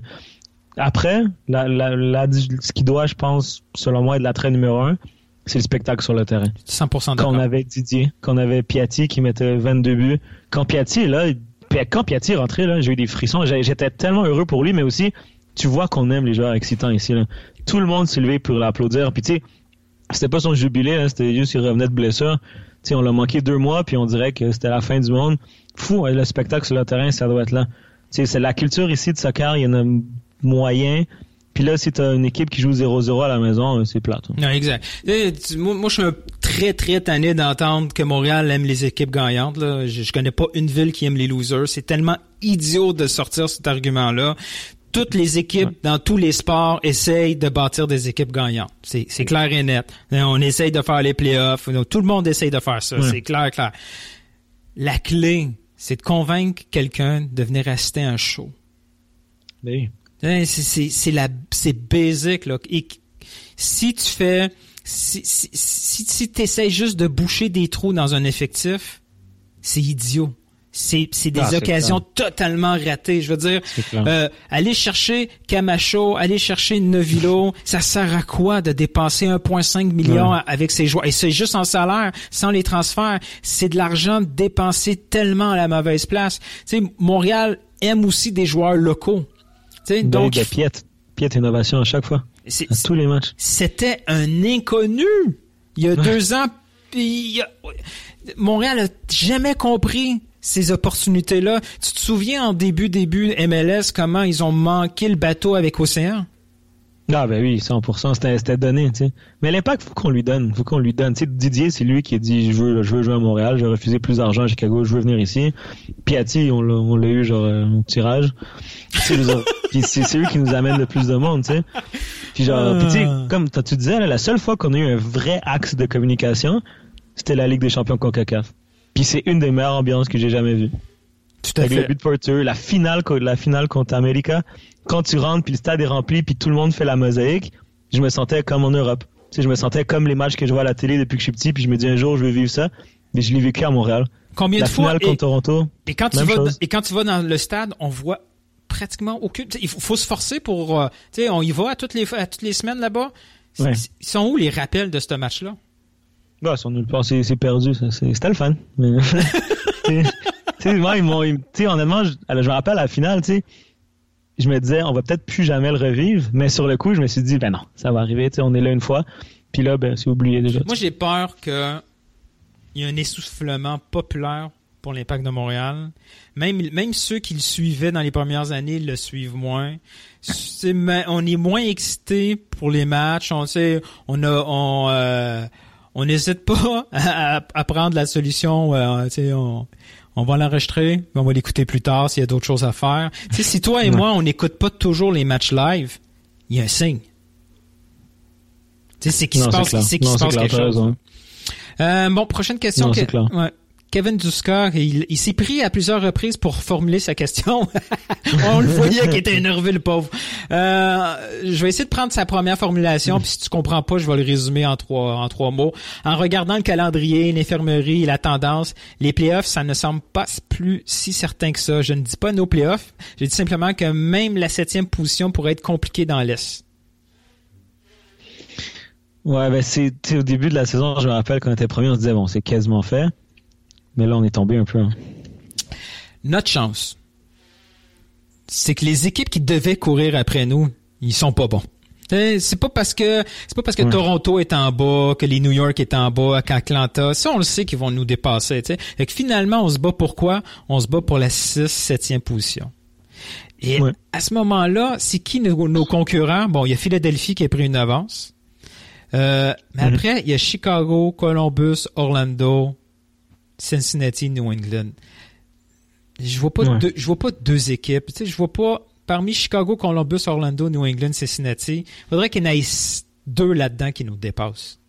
Après, la, la, la- ce qui doit, je pense, selon moi, être l'attrait numéro un, c'est le spectacle sur le terrain. 100% Quand d'accord. on avait Didier, quand on avait Piatti qui mettait 22 buts, quand Piatti est là, quand Piatti est rentré là, j'ai eu des frissons. J'étais tellement heureux pour lui, mais aussi, tu vois qu'on aime les joueurs excitants ici. Là. Tout le monde s'est levé pour l'applaudir. Puis tu sais, c'était pas son jubilé, hein, c'était juste qu'il revenait de blessure. Tu sais, on l'a manqué deux mois, puis on dirait que c'était la fin du monde. Fou, hein, le spectacle sur le terrain, ça doit être là. Tu sais, c'est la culture ici de soccer, il y en a moyen. Puis là, si t'as une équipe qui joue 0-0 à la maison, euh, c'est plate. hein. Non, exact. Eh, tu- Moi, moi, je suis un très, très tanné d'entendre que Montréal aime les équipes gagnantes. Là. Je, je connais pas une ville qui aime les losers. C'est tellement idiot de sortir cet argument-là. Toutes les équipes dans tous les sports essayent de bâtir des équipes gagnantes. C'est clair et net. Eh, On essaye de faire les playoffs. Tout le monde essaye de faire ça. Ouais. C'est clair, clair. La clé, c'est de convaincre quelqu'un de venir assister à un show. Hein, C'est c'est c'est la c'est basic là. Et si tu fais si si si, si t'essayes juste de boucher des trous dans un effectif, c'est idiot. C'est c'est des Ah, occasions totalement ratées. Je veux dire, euh, aller chercher Camacho, aller chercher Novilo, ça sert à quoi de dépenser 1,5 million Ouais. avec ces joueurs? Et c'est juste en salaire, sans les transferts. C'est de l'argent dépensé tellement à la mauvaise place. Tu sais, Montréal aime aussi des joueurs locaux. Sais, donc, de Piette. Piette innovation à chaque fois. À tous les matchs. c'était un inconnu il y a deux ans. puis a- Montréal a jamais compris ces opportunités-là. Tu te souviens en début début MLS comment ils ont manqué le bateau avec Océan? Ah ben oui, 100%, c'était c'était donné, tu sais. Mais l'impact, faut qu'on lui donne, faut qu'on lui donne. Tu sais, Didier, c'est lui qui a dit je veux, je veux jouer à Montréal, j'ai refusé plus d'argent à Chicago, je veux venir ici. Piatti, on l'a, on l'a eu genre euh, au tirage. C'est lui qui nous amène le plus de monde, tu sais. Puis genre, puis tu sais, comme tu disais, là, la seule fois qu'on a eu un vrai axe de communication, c'était la Ligue des Champions Concacaf. Puis c'est une des meilleures ambiances que j'ai jamais vues. Tout à Avec fait. le but porteur, la finale, la finale contre America, quand tu rentres puis le stade est rempli puis tout le monde fait la mosaïque, je me sentais comme en Europe. Tu sais, je me sentais comme les matchs que je vois à la télé depuis que je suis petit puis je me dis un jour je vais vivre ça. Mais je l'ai vécu à Montréal. Combien la de fois finale et- contre Toronto. Et quand tu vas chose. et quand tu vas dans le stade, on voit pratiquement aucune. Il faut, faut se forcer pour. euh, tu sais, on y va à toutes les à toutes les semaines là-bas. Ouais. Ils sont où les rappels de ce match-là? Bah, son nulle part, c'est c'est perdu, C'était le fun. Mais... moi, ils m'ont, tu honnêtement, je, me rappelle à la finale, tu je me disais, on va peut-être plus jamais le revivre, mais sur le coup, je me suis dit, ben non, ça va arriver, tu on est là une fois, puis là, ben, c'est oublié déjà. Moi, j'ai peur que il y a un essoufflement populaire pour l'impact de Montréal. Même, même ceux qui le suivaient dans les premières années le suivent moins. On est moins excité pour les matchs. On sait, on a, on, euh, on n'hésite pas à, prendre la solution. on, on va l'enregistrer, on va l'écouter plus tard s'il y a d'autres choses à faire. Tu sais, si toi et moi, on n'écoute pas toujours les matchs live, il y a un signe. Tu sais, c'est qu'il se passe, Non, se passe quelque chose. Euh, bon, prochaine question. Non, que- c'est clair. ouais. Kevin Duska, il, s'est pris à plusieurs reprises pour formuler sa question. On le voyait qu'il était énervé, le pauvre. Euh, je vais essayer de prendre sa première formulation, puis si tu comprends pas, je vais le résumer en trois, en trois mots. En regardant le calendrier, l'infirmerie la tendance, les playoffs, ça ne semble pas plus si certain que ça. Je ne dis pas nos playoffs, je dis simplement que même la septième position pourrait être compliquée dans l'Est. Ouais, ben, c'est, au début de la saison, je me rappelle quand on était premier, on se disait, bon, c'est quasiment fait. Mais là, on est tombé un peu. hein. Notre chance, c'est que les équipes qui devaient courir après nous, ils sont pas bons. C'est pas parce que c'est pas parce que Ouais. Toronto est en bas, que les New York est en bas, qu'Atlanta, ça on le sait qu'ils vont nous dépasser. t'sais. Fait que finalement, on se bat pourquoi On se bat pour la 6 7e position. Et Ouais. à ce moment-là, c'est qui nos, nos concurrents? Bon, il y a Philadelphie qui a pris une avance. Euh, mais Mhm. après, il y a Chicago, Columbus, Orlando, Cincinnati, New England. Je vois pas Ouais. deux, je vois pas deux équipes. Tu sais, je vois pas parmi Chicago, Columbus, Orlando, New England, Cincinnati. Faudrait qu'il y en ait deux là-dedans qui nous dépassent.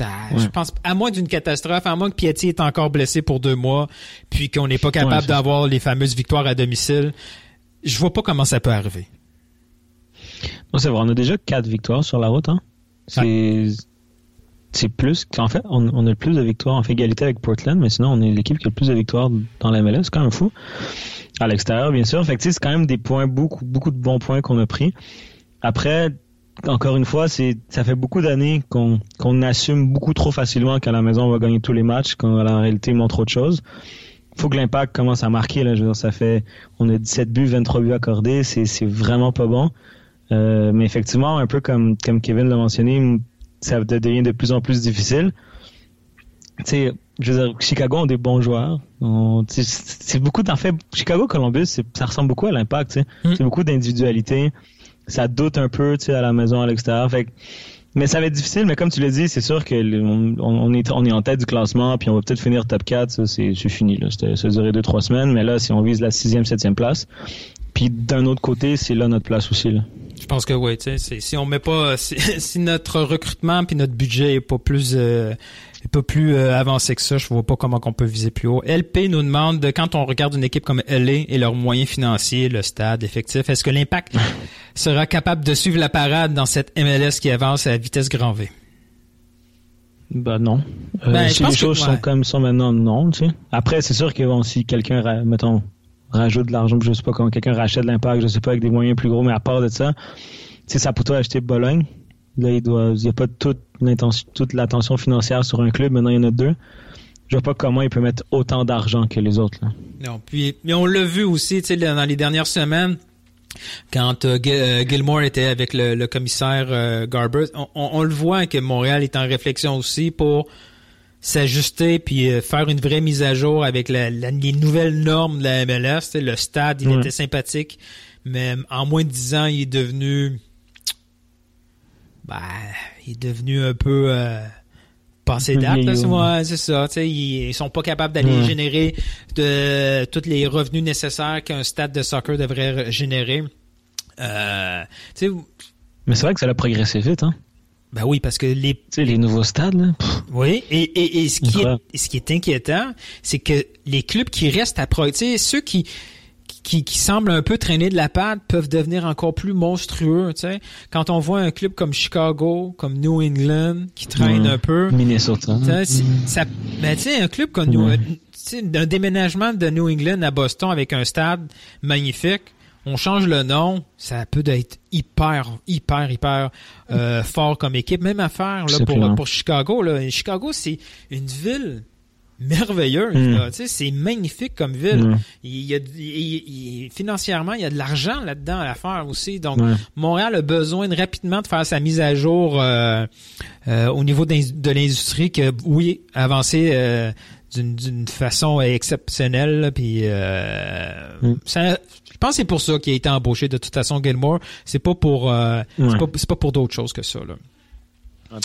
Ah, Je pense à moins d'une catastrophe, à moins que Piatti est encore blessé pour deux mois, puis qu'on n'est pas capable Ouais, d'avoir les fameuses victoires à domicile. Je vois pas comment ça peut arriver. C'est vrai, on a déjà quatre victoires sur la route, hein. C'est, c'est plus, en fait, on, on a le plus de victoires, on fait égalité avec Portland, mais sinon, on est l'équipe qui a le plus de victoires dans la MLS, c'est quand même fou. À l'extérieur, bien sûr. Fait que, c'est quand même des points, beaucoup, beaucoup de bons points qu'on a pris. Après, encore une fois, c'est, ça fait beaucoup d'années qu'on, qu'on assume beaucoup trop facilement qu'à la maison, on va gagner tous les matchs, quand la réalité montre autre chose. Faut que l'impact commence à marquer, là. Je veux dire, ça fait, on a 17 buts, 23 buts accordés, c'est, c'est vraiment pas bon. Euh, mais effectivement, un peu comme, comme Kevin l'a mentionné, ça de- devient de plus en plus difficile. Tu sais, je veux dire, Chicago ont des bons joueurs. C'est beaucoup, en fait, Chicago, Columbus, c'est- ça ressemble beaucoup à l'impact. Mm. C'est beaucoup d'individualité. Ça doute un peu tu sais, à la maison, à l'extérieur. Fait mais ça va être difficile, mais comme tu l'as dit, c'est sûr que on, on est, on est en tête du classement, puis on va peut-être finir top 4, ça c'est fini. Là. Ça a duré 2-3 semaines, mais là, si on vise la sixième, septième place, puis d'un autre côté, c'est là notre place aussi. Là. Je pense que oui, si on met pas, si, si notre recrutement puis notre budget est pas plus, euh, est pas plus euh, avancé que ça, je vois pas comment qu'on peut viser plus haut. LP nous demande de, quand on regarde une équipe comme LA et leurs moyens financiers, le stade, effectif, est-ce que l'impact sera capable de suivre la parade dans cette MLS qui avance à la vitesse grand V? Bah non. Euh, Ben, si les que- choses ouais. sont comme ça maintenant, non. Tu sais. Après, c'est sûr que bon, si quelqu'un, mettons, rajoute de l'argent, je sais pas comment quelqu'un rachète l'impact, je sais pas avec des moyens plus gros, mais à part de ça, sais, ça pour toi acheter Bologne. Là, il doit, il y a pas toute toute l'attention financière sur un club. Maintenant, il y en a deux. Je vois pas comment il peut mettre autant d'argent que les autres. Là. Non, puis mais on l'a vu aussi, tu sais, dans les dernières semaines, quand euh, euh, Gilmore était avec le, commissaire euh, Garber, on le voit que Montréal est en réflexion aussi pour s'ajuster puis euh, faire une vraie mise à jour avec la- la- les nouvelles normes de la MLS. Le stade, il Ouais. était sympathique, mais en moins de dix ans, il est devenu ben, il est devenu un peu euh, passé date. là, ouais, c'est ça. Ils, ils sont pas capables d'aller Ouais. générer de tous les revenus nécessaires qu'un stade de soccer devrait re- générer. Euh, Mais c'est vrai que ça a progressé vite, hein. Ben oui, parce que les Tu sais, les nouveaux stades, là. pff, Oui, et, et, et ce, qui est, ce qui est inquiétant, c'est que les clubs qui restent à pro, tu sais, ceux qui, qui, qui semblent un peu traîner de la patte peuvent devenir encore plus monstrueux, tu sais. Quand on voit un club comme Chicago, comme New England, qui traîne un peu, Minnesota. c'est- ça, ben, tu sais, un club comme New, tu sais, un déménagement de New England à Boston avec un stade magnifique, on change le nom, ça peut être hyper, hyper, hyper euh, fort comme équipe. Même affaire là, pour, pour Chicago. Là. Chicago, c'est une ville merveilleuse. Mm. là. Tu sais, C'est magnifique comme ville. Ouais. Il y a, il- il- il- financièrement, il y a de l'argent là-dedans à faire aussi. Donc. Montréal a besoin de rapidement de faire sa mise à jour euh, euh, au niveau de l'industrie que, oui, avancer euh, d'une façon exceptionnelle. là, Puis, euh, Mm. ça- pense que c'est pour ça qu'il a été embauché de toute façon, Gilmore. C'est pas pour, euh, c'est Ouais. pas, c'est pas pour d'autres choses que ça. Là.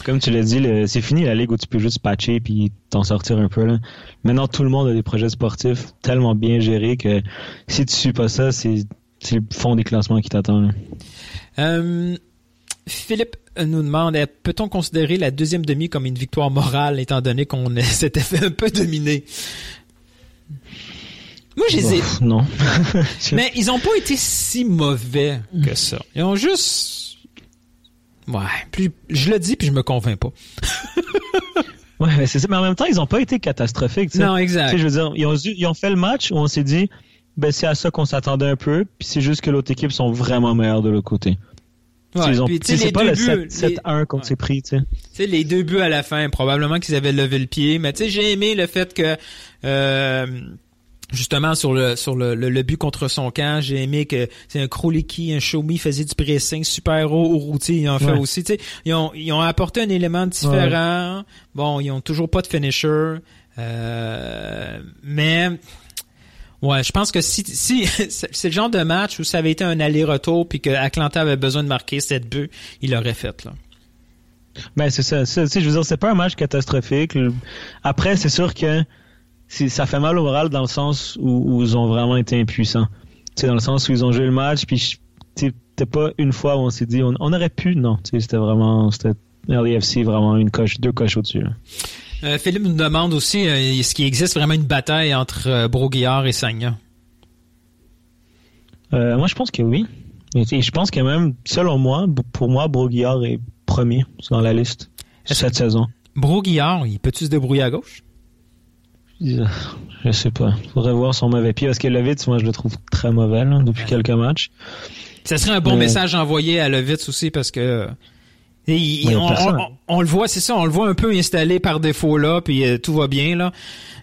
Comme tu l'as dit, c'est fini la ligue où tu peux juste patcher puis t'en sortir un peu. Là. Maintenant, tout le monde a des projets sportifs tellement bien gérés que si tu suis pas ça, c'est le fond des classements qui t'attend. là. Euh, Philippe nous demande peut-on considérer la deuxième demi comme une victoire morale étant donné qu'on s'était fait un peu dominer? Moi, je les ai- Ouf, non. Mais ils ont pas été si mauvais que ça. Ils ont juste. Ouais, plus je le dis puis je me convainc pas. Ouais, mais c'est ça. Mais en même temps, ils ont pas été catastrophiques. tu sais. Non, exact. Tu sais, je veux dire, ils ont, ils ont fait le match où on s'est dit, ben c'est à ça qu'on s'attendait un peu, puis c'est juste que l'autre équipe sont vraiment meilleurs de l'autre côté. Ouais, ils ont- puis, c'est pas le buts, 7 les- 7-1 qu'on s'est pris. Tu sais, les deux buts à la fin, probablement qu'ils avaient levé le pied, mais tu sais, j'ai aimé le fait que euh, justement sur le sur le, le, le but contre son camp, j'ai aimé que c'est un Kroliki, un Shomi faisait du pressing super haut au routier, ils en fait aussi. Tu sais, ils ont ils ont apporté un élément différent. Bon, ils ont toujours pas de finisher, euh, mais Ouais, je pense que si, si c'est le genre de match où ça avait été un aller-retour puis que Atlanta avait besoin de marquer cette but, il l'aurait fait là. Ben c'est ça, ça, je veux dire, c'est pas un match catastrophique. Après, c'est sûr que ça fait mal au moral dans le sens où, où ils ont vraiment été impuissants. Sais, dans le sens où ils ont joué le match, puis c'était pas une fois où on s'est dit on, on aurait pu, non. C'était vraiment, c'était LAFC vraiment une coche, deux coches au-dessus. Euh, Philippe nous demande aussi euh, est-ce qu'il existe vraiment une bataille entre euh, Broguillard et Sagna? Euh, moi, je pense que oui. Et, et je pense que même, selon moi, pour moi, Broguillard est premier dans la liste cette saison. Broguillard, il peut-tu se débrouiller à gauche? Je sais pas. Faudrait voir son mauvais pied parce que Lovitz, moi, je le trouve très mauvais là, depuis quelques matchs. Ça serait un bon Mais- message envoyé à Lovitz aussi parce que il- il- Ouais, on, personne. on- on le voit, c'est ça, on le voit un peu installé par défaut là, puis euh, tout va bien là.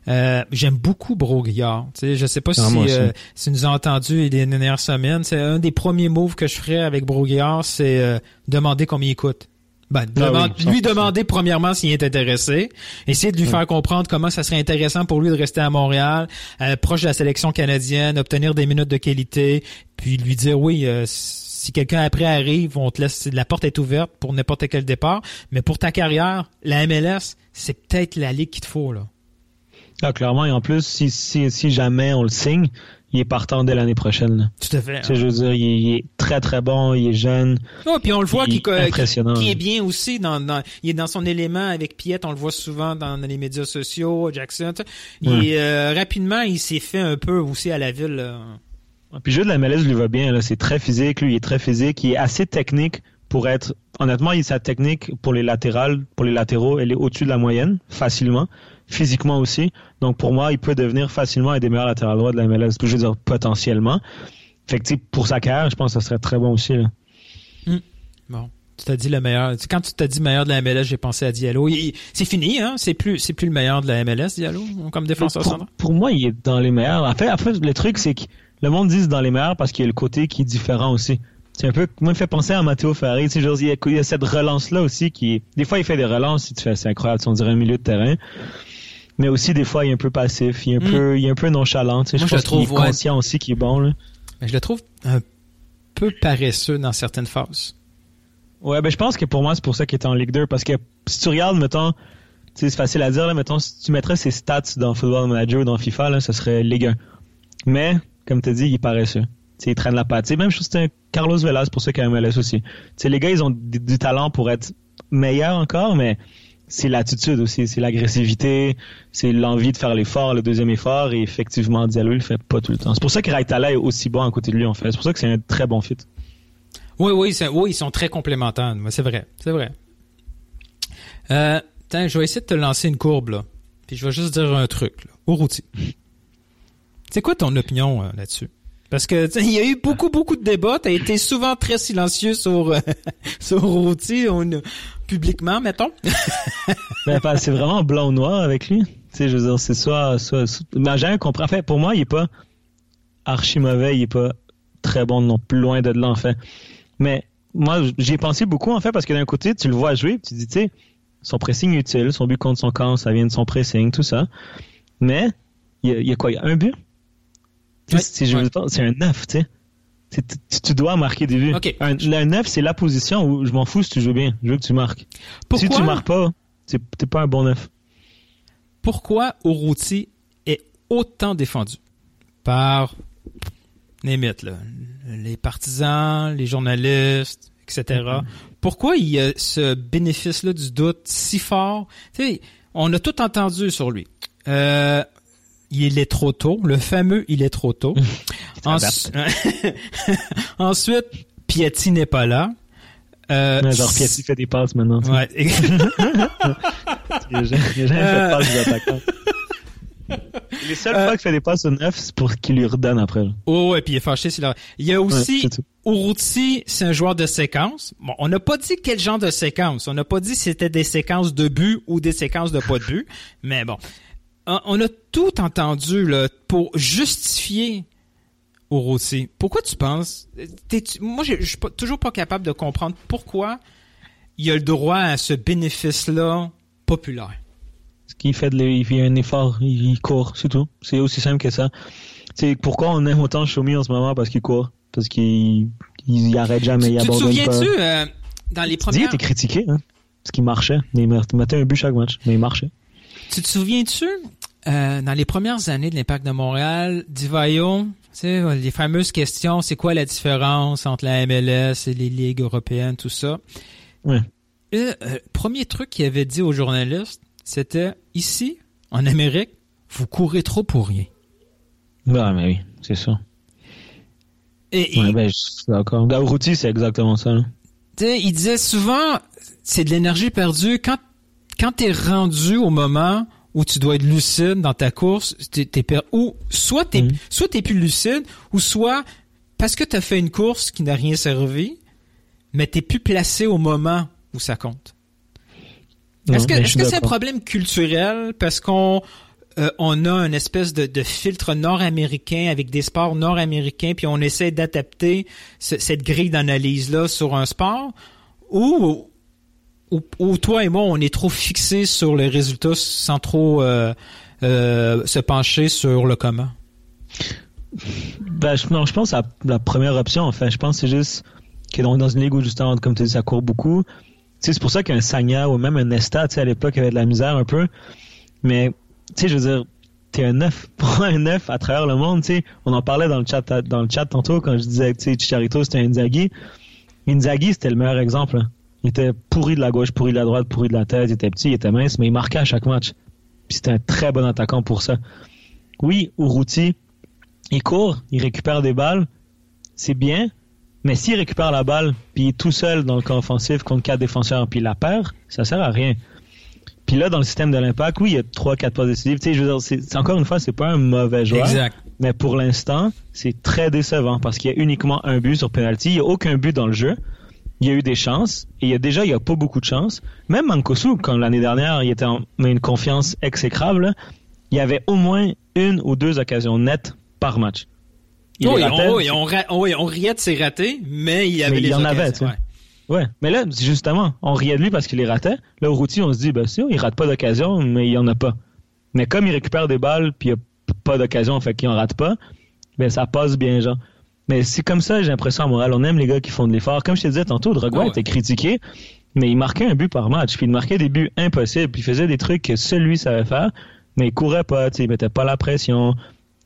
Euh, J'aime beaucoup Broguillard. Je sais pas Ah, si, euh, si nous a entendu les dernières semaines. C'est un des premiers moves que je ferais avec Broguillard, c'est euh, demander combien il coûte. Ben, Ah oui, lui 100%. demander premièrement s'il est intéressé, essayer de lui faire comprendre comment ça serait intéressant pour lui de rester à Montréal, euh, proche de la sélection canadienne, obtenir des minutes de qualité, puis lui dire oui, euh, si quelqu'un après arrive, on te laisse, la porte est ouverte pour n'importe quel départ, mais pour ta carrière, la MLS, c'est peut-être la ligue qu'il te faut là. Ah, clairement, et en plus, si, si, si jamais on le signe, il est partant dès l'année prochaine. là. Tout à fait. Tu sais, je veux dire, il, est- il est très très bon, il est jeune. Oh, puis on le voit Il qui, est impressionnant, qui, qui est hein. bien aussi dans, dans il est dans son élément avec Piette, on le voit souvent dans, les médias sociaux, Jackson. Il Ouais. est, euh, rapidement, il s'est fait un peu aussi à la ville. là. Puis le jeu de la MLS lui va bien, là. c'est très physique, lui il est très physique, il est assez technique pour être honnêtement, il sa technique pour les latérales, pour les latéraux, elle est au-dessus de la moyenne facilement, physiquement aussi. Donc pour moi, il peut devenir facilement un des meilleurs latérales droits de la MLS, je veux dire potentiellement. Fait que pour sa carrière, je pense que ça serait très bon aussi là. Bon. Tu t'as dit le meilleur. Quand tu t'as dit meilleur de la MLS, j'ai pensé à Diallo. C'est fini, hein? C'est plus, c'est plus le meilleur de la MLS, Diallo, comme défenseur pour, central. pour moi, il est dans les meilleurs. En fait, après, le truc, c'est que le monde dit dans les meilleurs parce qu'il y a le côté qui est différent aussi. C'est un peu, moi, il me fait penser à Matteo Ferrari. Tu sais, il y a, cette relance-là aussi qui des fois, il fait des relances, si tu fais, c'est incroyable, tu sais, on dirait un milieu de terrain. Mais aussi, des fois, il est un peu passif, il est un Mm. peu, il est un peu nonchalant. Tu sais, Moi, je le est trouve, ouais. conscient aussi qu'il est bon, là. Mais je le trouve un peu paresseux dans certaines phases. Ouais, ben je pense que pour moi, c'est pour ça qu'il est en Ligue 2. Parce que si tu regardes, mettons, c'est facile à dire, là, mettons, si tu mettrais ses stats dans Football Manager ou dans FIFA, là, ce serait Ligue 1. Mais, comme tu dis, il est paresseux. Il traîne la patte. Tu sais, même chose, c'est un Carlos Velas pour ceux qui a MLS aussi. Les gars, ils ont du, du talent pour être meilleurs encore, mais c'est l'attitude aussi, c'est l'agressivité, c'est l'envie de faire l'effort, le deuxième effort, et effectivement, Diallo, il le fait pas tout le temps. C'est pour ça que Raitala est aussi bon à côté de lui, en fait. C'est pour ça que c'est un très bon fit. Oui, oui, ils sont très complémentaires. C'est vrai, c'est vrai. Euh, je vais essayer de te lancer une courbe, là. Puis je vais juste dire un truc, là. Urruti. C'est quoi ton opinion euh, là-dessus? Parce que il y a eu beaucoup, beaucoup de débats. Tu as été souvent très silencieux sur, euh, sur on- publiquement, mettons. Pas- c'est vraiment blanc ou noir avec lui. Tu je c'est soit, soit, j'ai rien compris. En fait, pour moi, il est pas archi mauvais, il est pas très bon non plus loin de là. Mais moi, j'y ai pensé beaucoup, en fait, parce que d'un côté, tu le vois jouer, tu dis, tu sais, son pressing utile, son but contre son camp, ça vient de son pressing, tout ça. Mais, il y a quoi? Il y a un but? C'est un 9, tu sais. Tu, tu dois marquer des buts. Un, le 9, c'est la position où je m'en fous si tu joues bien. Je veux que tu marques. Si Pourquoi? tu marques pas, t'es pas un bon 9. Pourquoi Urruti est autant défendu? Par les mythes, là, les partisans, les journalistes, etc. Pourquoi il y a ce bénéfice-là du doute si fort? Tu sais, on a tout entendu sur lui. Euh, il est trop tôt, le fameux il est trop tôt. Ensu- Ensuite, Piatti n'est pas là. Euh, Ouais, genre Piatti fait des passes maintenant. tu. Ouais. Il jamais fait Euh. de passes. Les seules fois qu'il fait des passes au 9, c'est pour qu'il lui redonne après. là. Oh, et puis il est fâché. Il y a Ouais, aussi. Urruti, c'est un joueur de séquence. Bon, on n'a pas dit quel genre de séquence. On n'a pas dit si c'était des séquences de but ou des séquences de pas de but. Mais bon, on on a tout entendu là, pour justifier Urruti. Pourquoi tu penses... moi, je suis toujours pas capable de comprendre pourquoi il a le droit à ce bénéfice-là populaire. Parce qu'il fait, de, il fait un effort, il, court, c'est tout. C'est aussi simple que ça. C'est pourquoi on aime autant Shomi en ce moment? Parce qu'il court, parce qu'il il, il arrête jamais, il tu te abandonne pas. souviens-tu, euh, dans les Tu dis, il premières... était critiqué, hein, parce qu'il marchait. Il mettait un but chaque match, mais il marchait. Tu te souviens-tu, euh, dans les premières années de l'Impact de Montréal, Divayo, tu sais, les fameuses questions, c'est quoi la différence entre la MLS et les ligues européennes, tout ça? Ouais. Le euh, premier truc qu'il avait dit aux journalistes, c'était, ici, en Amérique, vous courez trop pour rien. Ouais, mais oui, c'est ça. Et, Ouais, et, ben, je suis d'accord. C'est exactement ça. là. sais, il disait souvent, c'est de l'énergie perdue. Quand, quand t'es rendu au moment où tu dois être lucide dans ta course, t'es, t'es per- ou soit t'es, soit t'es plus lucide, ou soit parce que t'as fait une course qui n'a rien servi, mais t'es plus placé au moment où ça compte. Non, Est-ce que, est-ce c'est un problème culturel parce qu'on euh, on a une espèce de, de filtre nord-américain avec des sports nord-américains, puis on essaie d'adapter ce- cette grille d'analyse-là sur un sport, ou, ou, ou toi et moi, on est trop fixés sur les résultats sans trop euh, euh, se pencher sur le comment? Ben, je, non, je pense à la première option, en fait. Je pense que c'est juste que dans, dans une ligue où, justement, comme tu dis, ça court beaucoup. C'est pour ça qu'un Sagna ou même un Nesta, à l'époque, avait de la misère un peu. Mais, tu sais, je veux dire, t'es un neuf. Pour un neuf à travers le monde, tu on en parlait dans le chat, dans le chat tantôt quand je disais que, tu sais, Chicharito, c'était un Inzaghi. Inzaghi, c'était le meilleur exemple. Il était pourri de la gauche, pourri de la droite, pourri de la tête, il était petit, il était mince, mais il marquait à chaque match. Puis c'était un très bon attaquant pour ça. Oui, Urruti, il court, il récupère des balles, c'est bien, mais s'il récupère la balle, puis il est tout seul dans le camp offensif contre quatre défenseurs, puis il la perd, ça sert à rien. Puis là, dans le système de l'impact, oui, il y a trois, quatre passes décisives. Tu sais, je veux dire, c'est, c'est- encore une fois, c'est pas un mauvais joueur. Exact. Mais pour l'instant, c'est très décevant parce qu'il y a uniquement un but sur penalty. Il n'y a aucun but dans le jeu. Il y a eu des chances. Et il y a déjà, il n'y a pas beaucoup de chances. Même Mankosu, quand l'année dernière, il était en une confiance exécrable, il y avait au moins une ou deux occasions nettes par match. Il oui, on, oui, on, ra- oui, on riait de ses ratés, mais il y avait Mais il les y en avait, tu sais. Ouais, mais là, justement, on riait de lui parce qu'il les ratait. Là, au routier, on se dit, ben, si, il rate pas d'occasion, mais il y en a pas. Mais comme il récupère des balles, puis il n'y a pas d'occasion, fait qu'il en rate pas, ben, ça passe bien, genre. Mais c'est comme ça, j'ai l'impression à Montréal. On aime les gars qui font de l'effort. Comme je te disais tantôt, Drogba ouais. était critiqué, mais il marquait un but par match. Puis il marquait des buts impossibles. Puis il faisait des trucs que seul lui savait faire. Mais il courait pas, tu sais, il mettait pas la pression.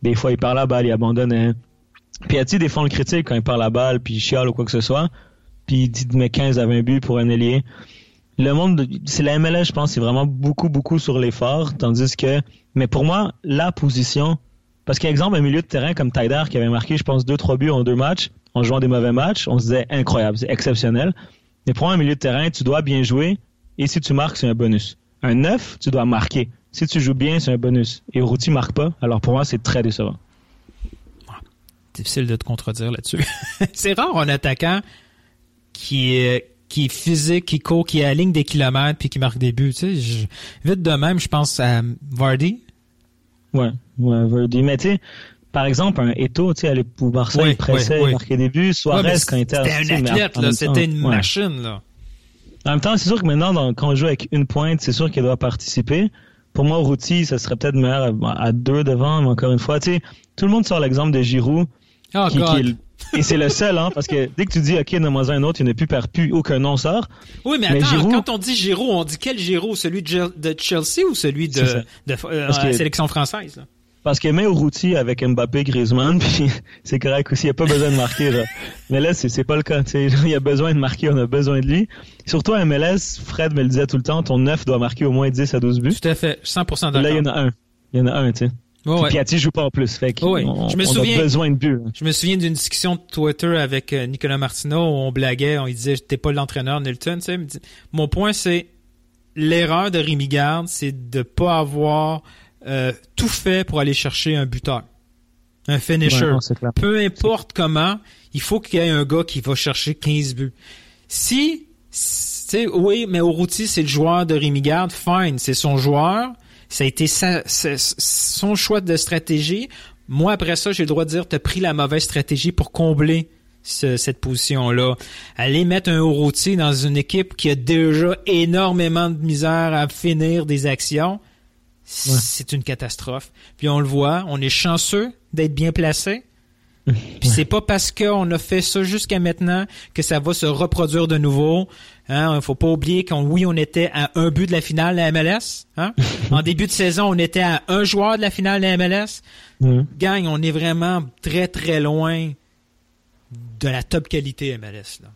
Des fois, il perd la balle, il abandonnait. Puis tu des fois, on le critique quand il perd la balle, puis il chiale ou quoi que ce soit. Puis il dit de mettre 15 à 20 buts pour un ailier. Le monde, de- c'est la MLS, je pense, c'est vraiment beaucoup, beaucoup sur l'effort. Tandis que, mais pour moi, la position, parce qu'exemple, un milieu de terrain comme Taider qui avait marqué, je pense, deux, trois buts en deux matchs, en jouant des mauvais matchs, on se disait incroyable, c'est exceptionnel. Mais pour un milieu de terrain, tu dois bien jouer, et si tu marques, c'est un bonus. Un 9, tu dois marquer. Si tu joues bien, c'est un bonus. Et Routy marque pas, alors pour moi, c'est très décevant. difficile de te contredire là-dessus. c'est rare un attaquant qui est qui est physique, qui court, qui est à la ligne des kilomètres puis qui marque des buts. Vite de même, je pense à Vardy. Ouais, ouais, Verdi. Mais tu sais, par exemple, un Eto, tu sais, aller pour Marseille, Oui, il pressait, oui, oui. il marquait des buts. Suarez, quand il était c'était un athlète, là, c'était une ouais. machine. Là. En même temps, c'est sûr que maintenant, dans- quand on joue avec une pointe, c'est sûr qu'il doit participer. Pour moi, Routy, ça serait peut-être meilleur à, à deux devant, mais encore une fois, tu sais, tout le monde sort l'exemple de Giroud. Oh, qui- qui God. est le- et c'est le seul, hein, parce que dès que tu dis, OK, donne-moi un autre, il n'y plus, perd plus, aucun nom sort. Oui, mais Mais attends, Giroud- quand on dit Giroud, on dit quel Giroud? Celui de, Chelsea ou celui de, de, euh, que- sélection française? là? Parce que même Routy avec Mbappé, Griezmann, puis c'est correct aussi, il n'y a pas besoin de marquer. Genre. Mais là, c'est pas le cas. Il y a besoin de marquer, on a besoin de lui. Surtout à MLS, Fred me le disait tout le temps, ton 9 doit marquer au moins 10 à 12 buts. Tout à fait, 100% d'accord. Là, il y en a un. Il y en a un, tu sais. Ouais. Piatti joue pas en plus. Fait Ouais, on, je me on souviens- a besoin de buts. là. Je me souviens d'une discussion de Twitter avec euh, Nicolas Martineau où on blaguait, on lui disait t'es pas l'entraîneur Nilton, tu sais. il me dit, Mon point c'est l'erreur de Rémi Garde, c'est de pas avoir euh, tout fait pour aller chercher un buteur, un finisher. Ouais, non. Peu importe comment, il faut qu'il y ait un gars qui va chercher 15 buts. Si, oui, mais Oruti c'est le joueur de Rémi Garde, fine, c'est son joueur. Ça a été sa- sa- son choix de stratégie. Moi, après ça, j'ai le droit de dire, t'as pris la mauvaise stratégie pour combler ce- cette position-là. Aller mettre un Oroutier dans une équipe qui a déjà énormément de misère à finir des actions, c'est une catastrophe. Puis on le voit, on est chanceux d'être bien placé. Puis c'est pas parce qu'on a fait ça jusqu'à maintenant que ça va se reproduire de nouveau. Hein, faut pas oublier qu'on oui, on était à un but de la finale de la MLS. Hein? en début de saison, on était à un joueur de la finale de la MLS. Gang, on est vraiment très très loin de la top qualité MLS. Là.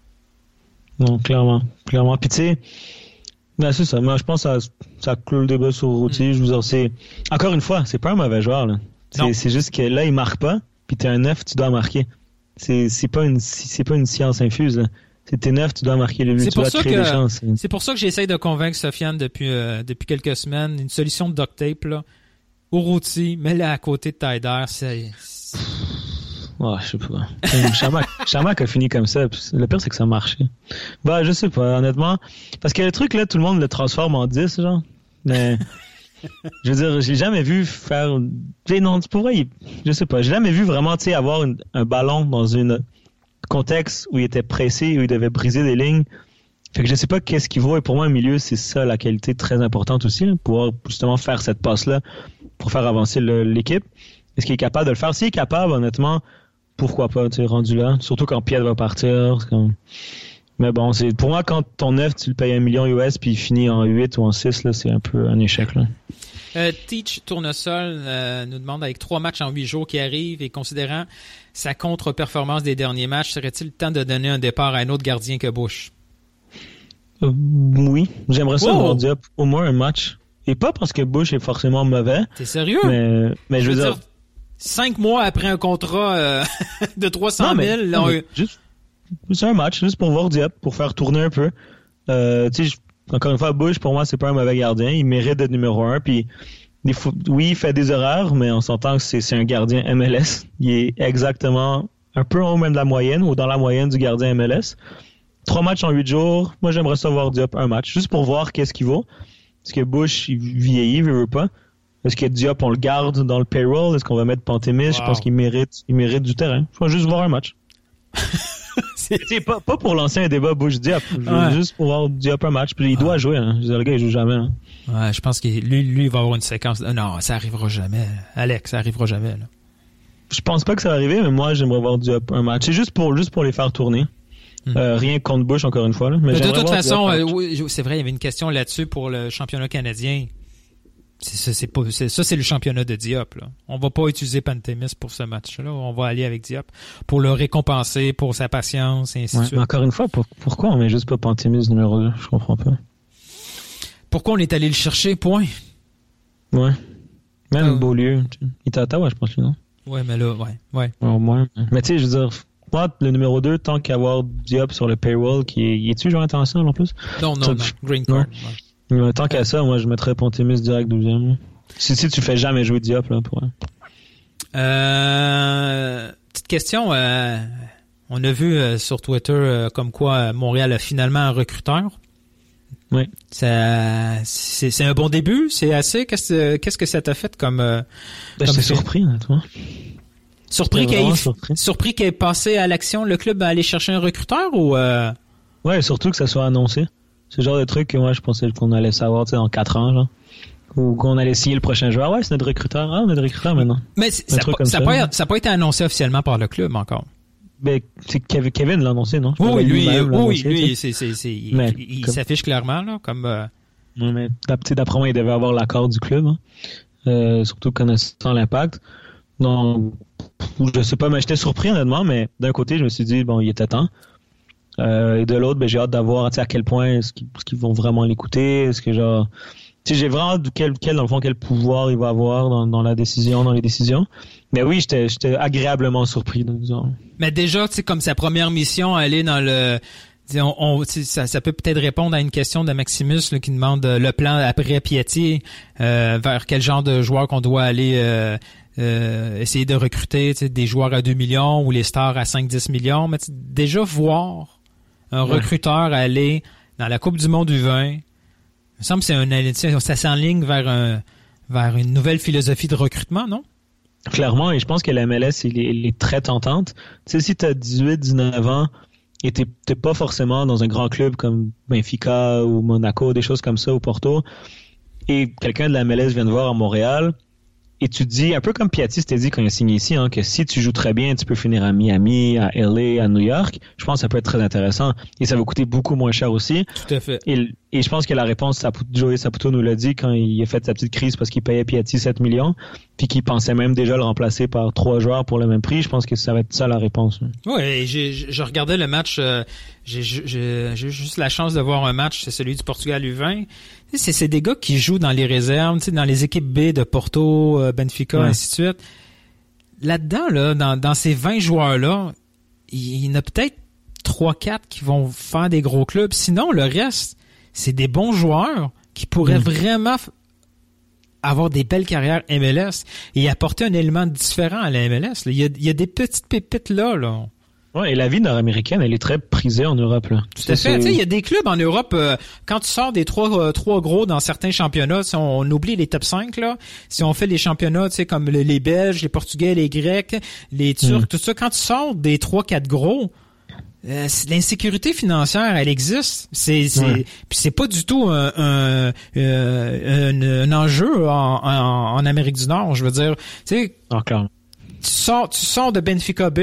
Non, clairement. Clairement. Puis tu sais, ben, c'est ça. Moi, je pense que ça, ça clôt le débat sur Routy. Je vous en sais. Encore une fois, c'est pas un mauvais joueur. là. C'est juste que là, il marque pas. Puis t'es un 9, tu dois marquer. C'est c'est pas une c'est pas une science infuse. là. C'est t'es 9, tu dois marquer le but. C'est Tu dois créer des chances. c'est pour ça que j'essaye de convaincre Sofiane depuis euh, depuis quelques semaines une solution de duct tape là. Uruti, mets-le à côté de Tyder, c'est Ouais, je sais pas. Chamac, Chamac a fini comme ça. Le pire, c'est que ça marchait. Bah, je sais pas, honnêtement. Parce que le truc, là, tout le monde le transforme en 10, genre. Mais, je veux dire, j'ai jamais vu faire. Non, tu pourrais, il- je sais pas, j'ai jamais vu vraiment, tu sais, avoir un ballon dans un contexte où il était pressé, où il devait briser des lignes. Fait que je sais pas qu'est-ce qu'il vaut. Et pour moi, un milieu, c'est ça la qualité très importante aussi, là, pouvoir justement faire cette passe-là pour faire avancer l'équipe. Est-ce qu'il est capable de le faire? S'il est capable, honnêtement, pourquoi pas, tu rendu là. Surtout quand Piet va partir. Mais bon, c'est pour moi, quand ton 9, tu le payes un million US puis il finit en 8 ou en 6, là, c'est un peu un échec. Là. Euh, Teach Tournesol euh, nous demande avec trois matchs en huit jours qui arrivent et considérant sa contre-performance des derniers matchs, serait-il le temps de donner un départ à un autre gardien que Bush? Euh, oui, j'aimerais ça Wow! avoir Diop au moins un match. Et pas parce que Bush est forcément mauvais, T'es sérieux? mais, mais je veux dire... cinq mois après un contrat euh, de 300 000, Non, mais- là, non, on- mais juste, juste un match, juste pour voir Diop, pour faire tourner un peu. Euh, encore une fois, Bush, pour moi, c'est pas un mauvais gardien. Il mérite d'être numéro un. Puis, des oui, il fait des erreurs, mais on s'entend que c'est c'est un gardien MLS. Il est exactement un peu en haut même de la moyenne ou dans la moyenne du gardien MLS. Trois matchs en huit jours. Moi, j'aimerais ça voir Diop un match, juste pour voir qu'est-ce qu'il vaut. Est-ce que Bush, il vieillit, il veut pas? Est-ce que Diop, on le garde dans le payroll? Est-ce qu'on va mettre Pantémis? Je pense qu'il mérite, il mérite du terrain. Je vais juste voir un match. Pas, pas pour lancer un débat Bush Diop, Ouais. juste pour voir Diop un match. Puis il doit jouer. Hein. Je le gars, il joue jamais. hein. Ouais, je pense que lui, lui, il va avoir une séquence. de- Non, ça arrivera jamais. Alex, ça arrivera jamais. Là. je pense pas que ça va arriver, mais moi, j'aimerais voir Diop un match. C'est juste pour, juste pour les faire tourner. Euh, rien contre Bush, encore une fois. Là. Mais de toute façon, euh, oui, c'est vrai, il y avait une question là-dessus pour le championnat canadien. C'est ça, c'est pas, c'est- ça, c'est le championnat de Diop. Là. On va pas utiliser Pantémis pour ce match-là. On va aller avec Diop pour le récompenser pour sa patience et ainsi Ouais, de suite. mais encore une fois, pour- pourquoi on met juste pas Pantémis numéro 2 Je comprends pas. Pourquoi on est allé le chercher, point? Ouais. Même ouais. Beaulieu. tu. Il était à Ottawa, je pense, lui, non? Ouais, mais là, ouais, ouais. Au moins. Mais tu sais, je veux dire, le numéro 2, tant qu'avoir Diop sur le payroll, qui est, il est-tu joueur ensemble en plus? Non, non, Ça, non. Green Ouais. card. ouais. Mais Tant qu'à ça, moi, je mettrais Pantémis direct 12e. là. Si, si tu fais jamais jouer Diop, là, pour. Euh, petite question. euh, on a vu euh, sur Twitter euh, comme quoi Montréal a finalement un recruteur. Oui. Ça, c'est, un bon début? C'est assez? Qu'est-ce, que- ça t'a fait comme, Ben, comme surpris, honnêtement. Surpris qu'il surpris. surpris qu'il ait passé à l'action le club à aller chercher un recruteur ou Ouais, surtout que ça soit annoncé. Le genre de truc que moi, je pensais qu'on allait savoir, dans 4 ans, genre. Ou qu'on allait signer le prochain joueur. Ouais, c'est notre recruteur. Ah, notre recruteur maintenant. mais ça n'a ça pas, ça été annoncé officiellement par le club encore. Ben, c'est Kevin, l'a annoncé, non? Je Oui, lui, oui, lui, c'est, il, s'affiche clairement là, comme. euh, mais d'après moi, il devait avoir l'accord du club, hein. Euh, surtout connaissant l'impact. Donc, je sais pas, mais j'étais surpris honnêtement, mais d'un côté, je me suis dit, bon, il était temps. Euh, et de l'autre, ben, j'ai hâte d'avoir, à quel point est-ce qu'ils, qu'ils vont vraiment l'écouter, est-ce que genre, j'ai vraiment quel, quel, dans le fond, quel pouvoir il va avoir dans, dans la décision, dans les décisions. Mais oui, j'étais, j'étais agréablement surpris, disons. Mais déjà, tu sais, comme sa première mission, aller dans le... On, on- ça, ça peut peut-être répondre à une question de Maximus là, qui demande euh, le plan après Piatti, euh, vers quel genre de joueurs qu'on doit aller euh, euh, essayer de recruter, des joueurs à 2 millions ou les stars à 5-10 millions. Mais déjà voir un Ouais. recruteur aller dans la Coupe du Monde du vin, il me semble que c'est un, ça s'enligne vers un, vers une nouvelle philosophie de recrutement, non? Clairement, et je pense que la MLS, il est, il est très tentante. Tu sais, si tu as 18, 19 ans et t'es t'es pas forcément dans un grand club comme Benfica ou Monaco, des choses comme ça, ou Porto, et quelqu'un de la MLS vient te voir à Montréal, et tu dis, un peu comme Piatti s'était dit quand il a signé ici, hein, que si tu joues très bien, tu peux finir à Miami, à LA, à New York. Je pense que ça peut être très intéressant. Et ça va coûter beaucoup moins cher aussi. Tout à fait. Et, et je pense que la réponse, Joey Saputo nous l'a dit quand il a fait sa petite crise parce qu'il payait Piatti 7 millions, puis qu'il pensait même déjà le remplacer par trois joueurs pour le même prix. Je pense que ça va être ça la réponse. Oui, je regardais le match. euh, j'ai, juste la chance de voir un match, c'est celui du Portugal U20. Tu sais, C'est, des gars qui jouent dans les réserves, tu sais, dans les équipes B de Porto, euh, Benfica, Ouais. ainsi de suite. Là-dedans, là, dans, dans ces 20 joueurs-là, il y en a peut-être 3-4 qui vont faire des gros clubs. Sinon, le reste, c'est des bons joueurs qui pourraient Mm. vraiment avoir des belles carrières MLS et apporter un élément différent à la MLS. Il y a, il y a des petites pépites là, là. Ouais, et la vie nord-américaine, elle est très prisée en Europe. Là. Tout à fait. Tu sais, il y a des clubs en Europe, euh, quand tu sors des trois, euh, trois gros dans certains championnats, si on, on oublie les top 5, là, si on fait les championnats, tu sais, comme le- les Belges, les Portugais, les Grecs, les Turcs, Mm. tout ça, quand tu sors des trois, quatre gros, euh, l'insécurité financière, elle existe. C'est, c'est, Ouais. c'est pas du tout un, un, euh, un- un enjeu en, en, en Amérique du Nord. Je veux dire, tu sais, Ah, tu sors, tu sors de Benfica B,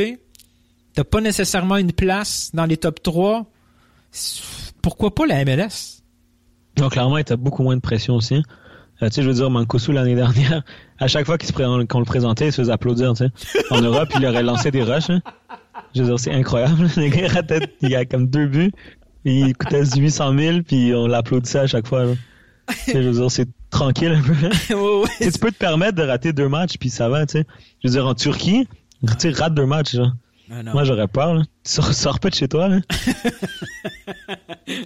t'as pas nécessairement une place dans les top 3. Pourquoi pas la MLS? Non, clairement, tu as beaucoup moins de pression aussi. Euh, tu sais, je veux dire, Mancosu l'année dernière, à chaque fois qu'on le présentait, il se faisait applaudir, tu sais. En Europe, il aurait lancé des rushs. hein. Je veux dire, c'est incroyable. Il ratait- il a comme deux buts. Il coûtait 800 000, puis on l'applaudissait à chaque fois. là. Tu sais, je veux dire, c'est tranquille un peu. Tu sais, tu peux te permettre de rater deux matchs, puis ça va, tu sais. Je veux dire, en Turquie, tu sais, rate deux matchs, genre. Ah. Moi, j'aurais peur, là. Tu sors, sors pas de chez toi, là.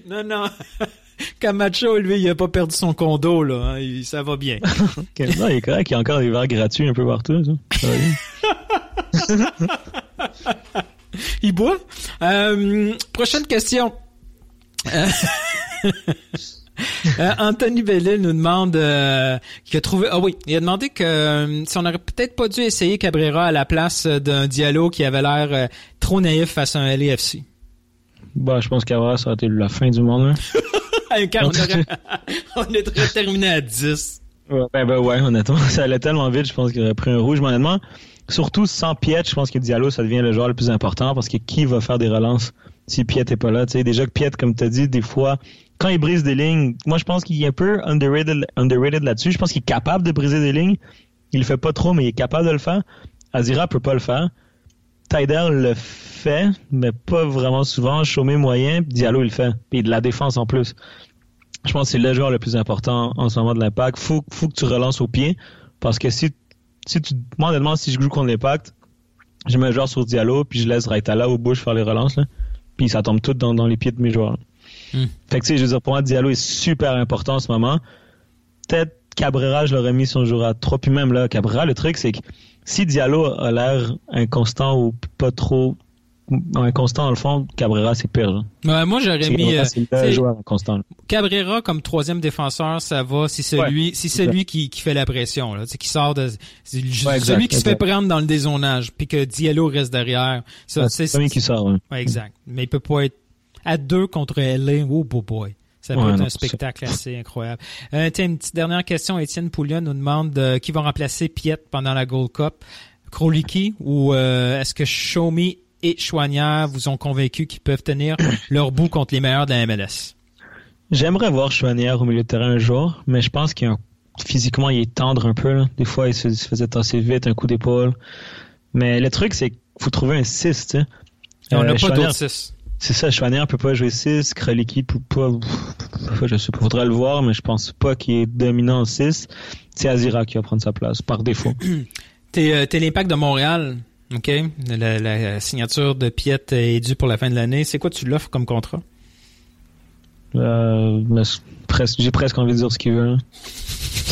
Non, non. Camacho, lui, il a pas perdu son condo, là. hein. Il- ça va bien. Non, il est correct, il y a encore des verres gratuits un peu partout, ça. Ça va bien. il boit. Euh, prochaine question. Euh, Anthony Bellil nous demande euh, qu'il a trouvé ah oui il a demandé que euh, si on aurait peut-être pas dû essayer Cabrera à la place d'un Diallo qui avait l'air trop naïf face à un LAFC Bah, je pense qu'avoir ça aurait été la fin du monde. Car on, aurait, on aurait terminé à 10 Ouais, ben, ben ouais, honnêtement, ça allait tellement vite, je pense qu'il aurait pris un rouge, mais honnêtement, surtout sans Piet, je pense que Diallo, ça devient le joueur le plus important parce que qui va faire des relances si Piet est pas là? Tu sais, déjà que Piet, comme tu as dit, des fois, quand il brise des lignes, moi je pense qu'il est un peu underrated, là-dessus. Je pense qu'il est capable de briser des lignes. Il le fait pas trop, mais il est capable de le faire. Azira peut pas le faire. Tyder le fait, mais pas vraiment souvent. Chômé moyen, Diallo il le fait. Et de la défense en plus. Je pense que c'est le joueur le plus important en ce moment de l'impact. Faut, faut que tu relances au pied. Parce que si, si tu, moi, si je joue contre l'impact, je mets un joueur sur Diallo, puis je laisse Raitala au bouche faire les relances, là. Puis ça tombe tout dans les pieds de mes joueurs. Hmm. Fait que, tu sais, je veux dire, pour moi, Diallo est super important en ce moment. Peut-être Cabrera, je l'aurais mis son jour à 3. Puis même là, Cabrera, le truc, c'est que si Diallo a l'air inconstant ou pas trop inconstant dans le fond, Cabrera, c'est pire. Ouais, moi, j'aurais mis euh, le joueur inconstant. là. Cabrera comme troisième défenseur, ça va si celui, si celui qui, qui fait la pression, là, qui sort de, Ouais, exact, celui qui se fait prendre dans le dézonage, puis que Diallo reste derrière. Ça, Ouais, c'est premier qui sort. Ouais, exact. Mais il peut pas être à deux contre LA. Oh, boy, boy. Ça peut Ouais, être non, un spectacle assez incroyable. Euh, tiens, une petite dernière question. Étienne Poulion nous demande euh, qui va remplacer Piet pendant la Gold Cup? Kroliki ou euh, est-ce que Shomi et Chouanière vous ont convaincu qu'ils peuvent tenir leur bout contre les meilleurs de la MLS? J'aimerais voir Chouanière au milieu de terrain un jour, mais je pense qu'il y a un- physiquement, il est tendre un peu. là. Des fois, il se, il se faisait tasser vite, un coup d'épaule. Mais le truc, c'est qu'il faut trouver un 6, tu sais. Et on Euh, n'a pas Chouanière- d'autres six. C'est ça, Chouanière peut pas jouer 6, Kroliki peut pas, je sais pas, faudrait le voir, mais je pense pas qu'il est dominant en 6. C'est Azira qui va prendre sa place, par défaut. T'es, euh, t'es l'impact de Montréal. OK? La, la signature de Piet est due pour la fin de l'année. C'est quoi tu l'offres comme contrat? Euh, c'est presque, j'ai presque envie de dire ce qu'il veut. hein.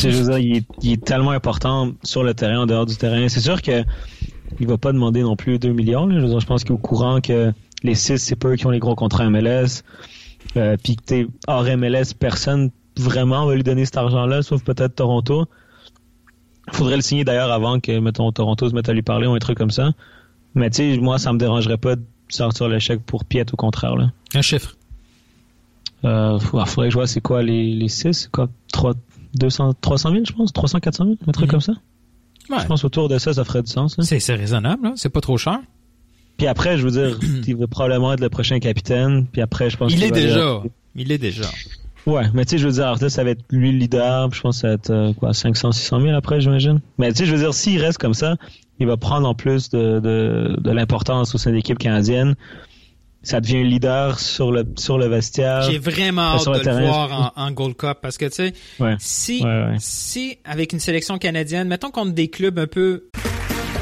Dire, il est, il est tellement important sur le terrain, en dehors du terrain. C'est sûr que il va pas demander non plus 2 millions. là. Je, veux dire, je pense qu'il est au courant que les 6, c'est pas eux qui ont les gros contrats MLS. Euh, Puis que t'es hors MLS, personne vraiment va lui donner cet argent-là, sauf peut-être Toronto. Faudrait le signer d'ailleurs avant que, mettons, Toronto se mette à lui parler ou un truc comme ça. Mais tu sais, moi, ça me dérangerait pas de sortir le chèque pour Piet, au contraire. Là. Un chiffre? Euh, faudrait faudrait que je vois c'est quoi les, les 6, c'est quoi 3, 200, 300 000 je pense, 300, 400 000, un truc Mhm. comme ça? Ouais. Je pense autour de ça, ça ferait du sens. C'est, raisonnable. C'est pas trop cher. Puis après, je veux dire, il va probablement être le prochain capitaine. Puis après, je pense Il est déjà. Il est déjà. Ouais, mais tu sais, je veux dire, ça va être lui le leader. puis Je pense que ça va être euh, quoi, 500, 600 000 après, j'imagine. Mais tu sais, je veux dire, s'il reste comme ça, il va prendre en plus de, de, de l'importance au sein de l'équipe canadienne. Ça devient un leader sur le sur le vestiaire. J'ai vraiment hâte de le voir en, en Gold Cup parce que, tu sais, Ouais. si, Ouais, ouais. si, avec une sélection canadienne, mettons contre des clubs un peu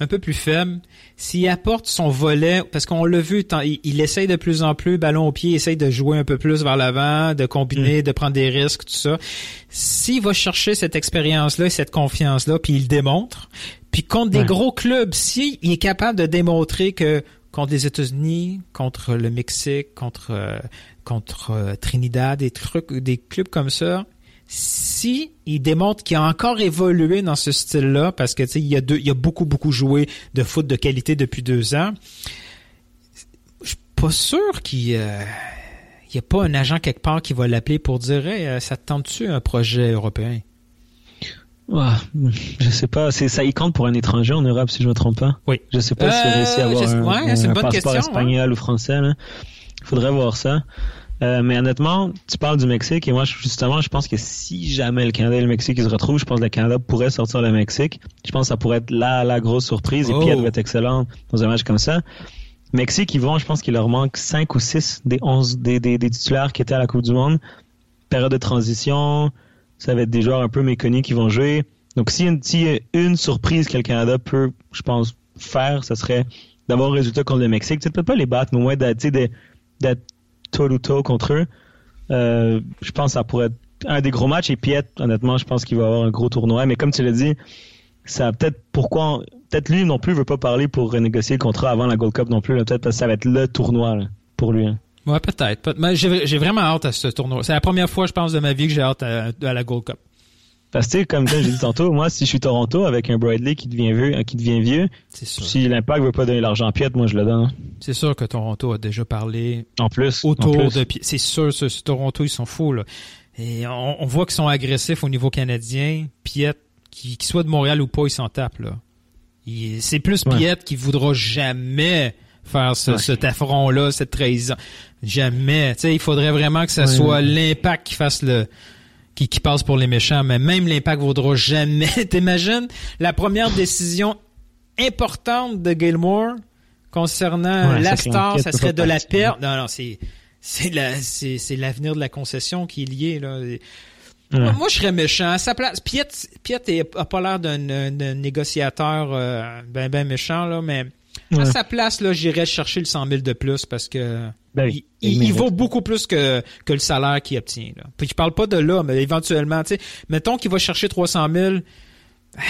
Un peu plus faible, s'il apporte son volet, parce qu'on l'a vu, tant- il, il essaye de plus en plus, ballon au pied, il essaye de jouer un peu plus vers l'avant, de combiner, de prendre des risques, tout ça. S'il va chercher cette expérience-là et cette confiance-là, puis il le démontre, puis contre des Ouais. gros clubs, s'il est capable de démontrer que contre les États-Unis, contre le Mexique, contre euh, contre euh, Trinidad, des trucs, des clubs comme ça, si il démontre qu'il a encore évolué dans ce style-là, parce que tu sais, il y a deux, il y a beaucoup beaucoup joué de foot de qualité depuis deux ans, je suis pas sûr qu'il euh, il y a pas un agent quelque part qui va l'appeler pour dire hey, euh, ça te tente-tu un projet européen? Ouais, je sais pas, c'est ça, il compte pour un étranger en Europe si je me trompe pas. Oui. Je sais pas s'il Euh, réussit à avoir je sais- un, une bonne passeport question, espagnol ou français. Là. Faudrait voir ça. Euh, mais honnêtement, tu parles du Mexique et moi justement, je pense que si jamais le Canada et le Mexique ils se retrouvent, je pense que le Canada pourrait sortir le Mexique. Je pense que ça pourrait être la la grosse surprise et Oh. puis elle va être excellente dans un match comme ça. Mexique, ils vont, je pense qu'il leur manque 5 ou 6 des 11 des, des, des titulaires qui étaient à la Coupe du Monde. Période de transition, ça va être des joueurs un peu méconnus qui vont jouer. Donc, s'il y a une, a une surprise que le Canada peut, je pense, faire, ce serait d'avoir un résultat contre le Mexique. Tu sais, peut-être pas les battre, mais au moins d'être toe-to-toe contre eux. Euh, je pense que ça pourrait être un des gros matchs et Piet, honnêtement, je pense qu'il va avoir un gros tournoi. Mais comme tu l'as dit, ça peut-être pourquoi peut-être lui non plus veut pas parler pour renégocier le contrat avant la Gold Cup non plus. Peut-être que ça va être le tournoi pour lui. hein. Ouais, peut-être. J'ai vraiment hâte à ce tournoi. C'est la première fois, je pense, de ma vie que j'ai hâte à la Gold Cup. Parce que comme j'ai dit tantôt, moi si je suis Toronto avec un Bradley qui devient vieux, qui devient vieux, sûr. si l'impact veut pas donner l'argent à Piet, moi je le donne. C'est sûr que Toronto a déjà parlé En plus. autour en plus. de Pi- C'est sûr, ce, ce Toronto, ils sont fous, là. Et on, on voit qu'ils sont agressifs au niveau canadien. Piet, qu'il soit de Montréal ou pas, ils s'en tapent, là. C'est plus Ouais. Piet qui voudra jamais faire ce, Ouais. cet affront-là, cette trahison. Jamais. Tu sais, il faudrait vraiment que ça Ouais. soit l'impact qui fasse le, qui, qui passe pour les méchants, mais même l'impact vaudra jamais. T'imagines la première décision importante de Gilmore concernant Ouais, la star, ça serait de la perte. Non, non, c'est c'est la c'est c'est l'avenir de la concession qui est lié là. Ouais. Moi, je serais méchant. À sa place, Piet, Piet est- a pas l'air d'un d'un négociateur euh, ben ben méchant là, mais à sa place là, j'irais chercher le 100 000 de plus parce que Ben oui, il, il- il mérite. vaut beaucoup plus que, que le salaire qu'il obtient. Là. Puis je parle pas de là, mais éventuellement, tu sais, mettons qu'il va chercher 300 000, ah,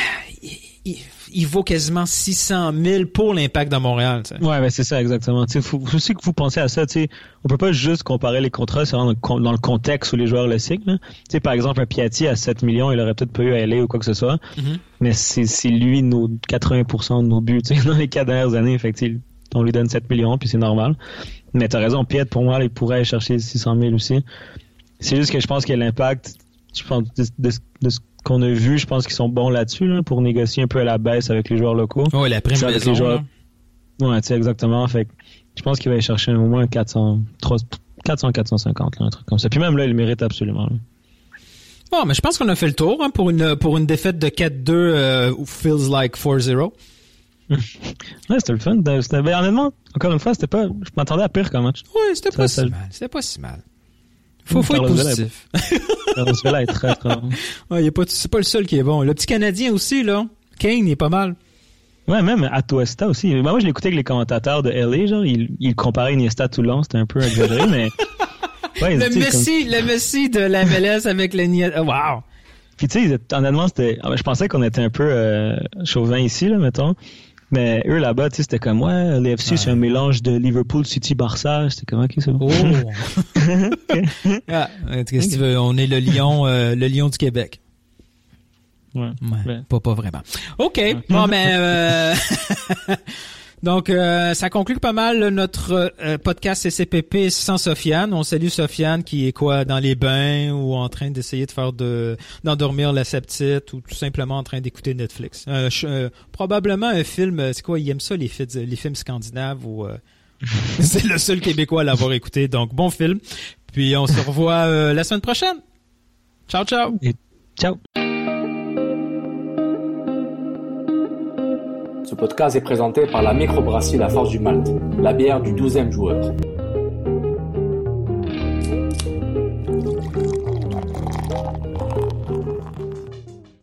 il, il- il vaut quasiment 600 000 pour l'impact de Montréal. tu sais. Ouais, ben c'est ça exactement. Sais, faut, aussi que vous pensez à ça. Tu sais, on peut pas juste comparer les contrats, dans le, dans le contexte où les joueurs le signent. là. Tu sais, par exemple, un Piatti à 7 millions, il aurait peut-être pas eu à LA ou quoi que ce soit. Mhm. Mais c'est lui nos 80% de nos buts dans les quatre dernières années. Fait que, on lui donne 7 millions, puis c'est normal. Mais t'as raison, Piet, pour moi, il pourrait aller chercher 600 000 aussi. C'est juste que je pense que l'impact, je pense, de, de- de ce qu'on a vu, je pense qu'ils sont bons là-dessus, là, pour négocier un peu à la baisse avec les joueurs locaux. Ouais, la prime avec les joueurs- là. Ouais, tu sais, exactement. Fait je pense qu'il va aller chercher au moins 400, 300, 400, 450, là, un truc comme ça. Puis même là, il mérite absolument. là. Bon, mais je pense qu'on a fait le tour hein, pour une pour une défaite de 4-2 euh, feels like 4-0. Ouais, c'était le fun. C'était, honnêtement, encore une fois, c'était pas, je m'attendais à pire comme match. Ouais, c'était pas ça- si mal. C'était pas si mal. Faut, faut être est positif. Carlos Vela est très, très bon. Ouais, pas, c'est pas le seul qui est bon. Le petit Canadien aussi, là. Kane, il est pas mal. Ouais, même Atuesta aussi. Ben, moi, je l'écoutais avec les commentateurs de LA, genre, ils, ils comparaient Iniesta tout le long, c'était un peu exagéré, mais. Ouais, Le comme- Messi, le Messi de la MLS avec le Nia- oh, Wow! Puis tu sais, honnêtement, c'était. ah, Je pensais qu'on était un peu euh, chauvin ici, là, mettons. Mais eux là-bas, tu sais, c'était comme ouais, l'FC c'est un mélange de Liverpool, City, Barça. C'était comme ok, c'est bon. Oh! ah, qu'est-ce que tu veux? On est le lion, euh, le lion du Québec. Ouais. Ouais, Pas, pas vraiment. OK. Bon, mais... euh, Donc, euh, ça conclut pas mal notre euh, podcast CCPP sans Sofiane. On salue Sofiane qui est quoi, dans les bains ou en train d'essayer de faire de d'endormir la septite ou tout simplement en train d'écouter Netflix. Euh, euh, probablement un film, euh, c'est quoi, il aime ça les, les films scandinaves ou... euh, c'est le seul Québécois à l'avoir écouté. Donc, bon film. Puis, on se revoit euh, la semaine prochaine. Ciao, ciao. Et ciao. Ce podcast est présenté par la microbrasserie La Force du Malte, la bière du 12e joueur.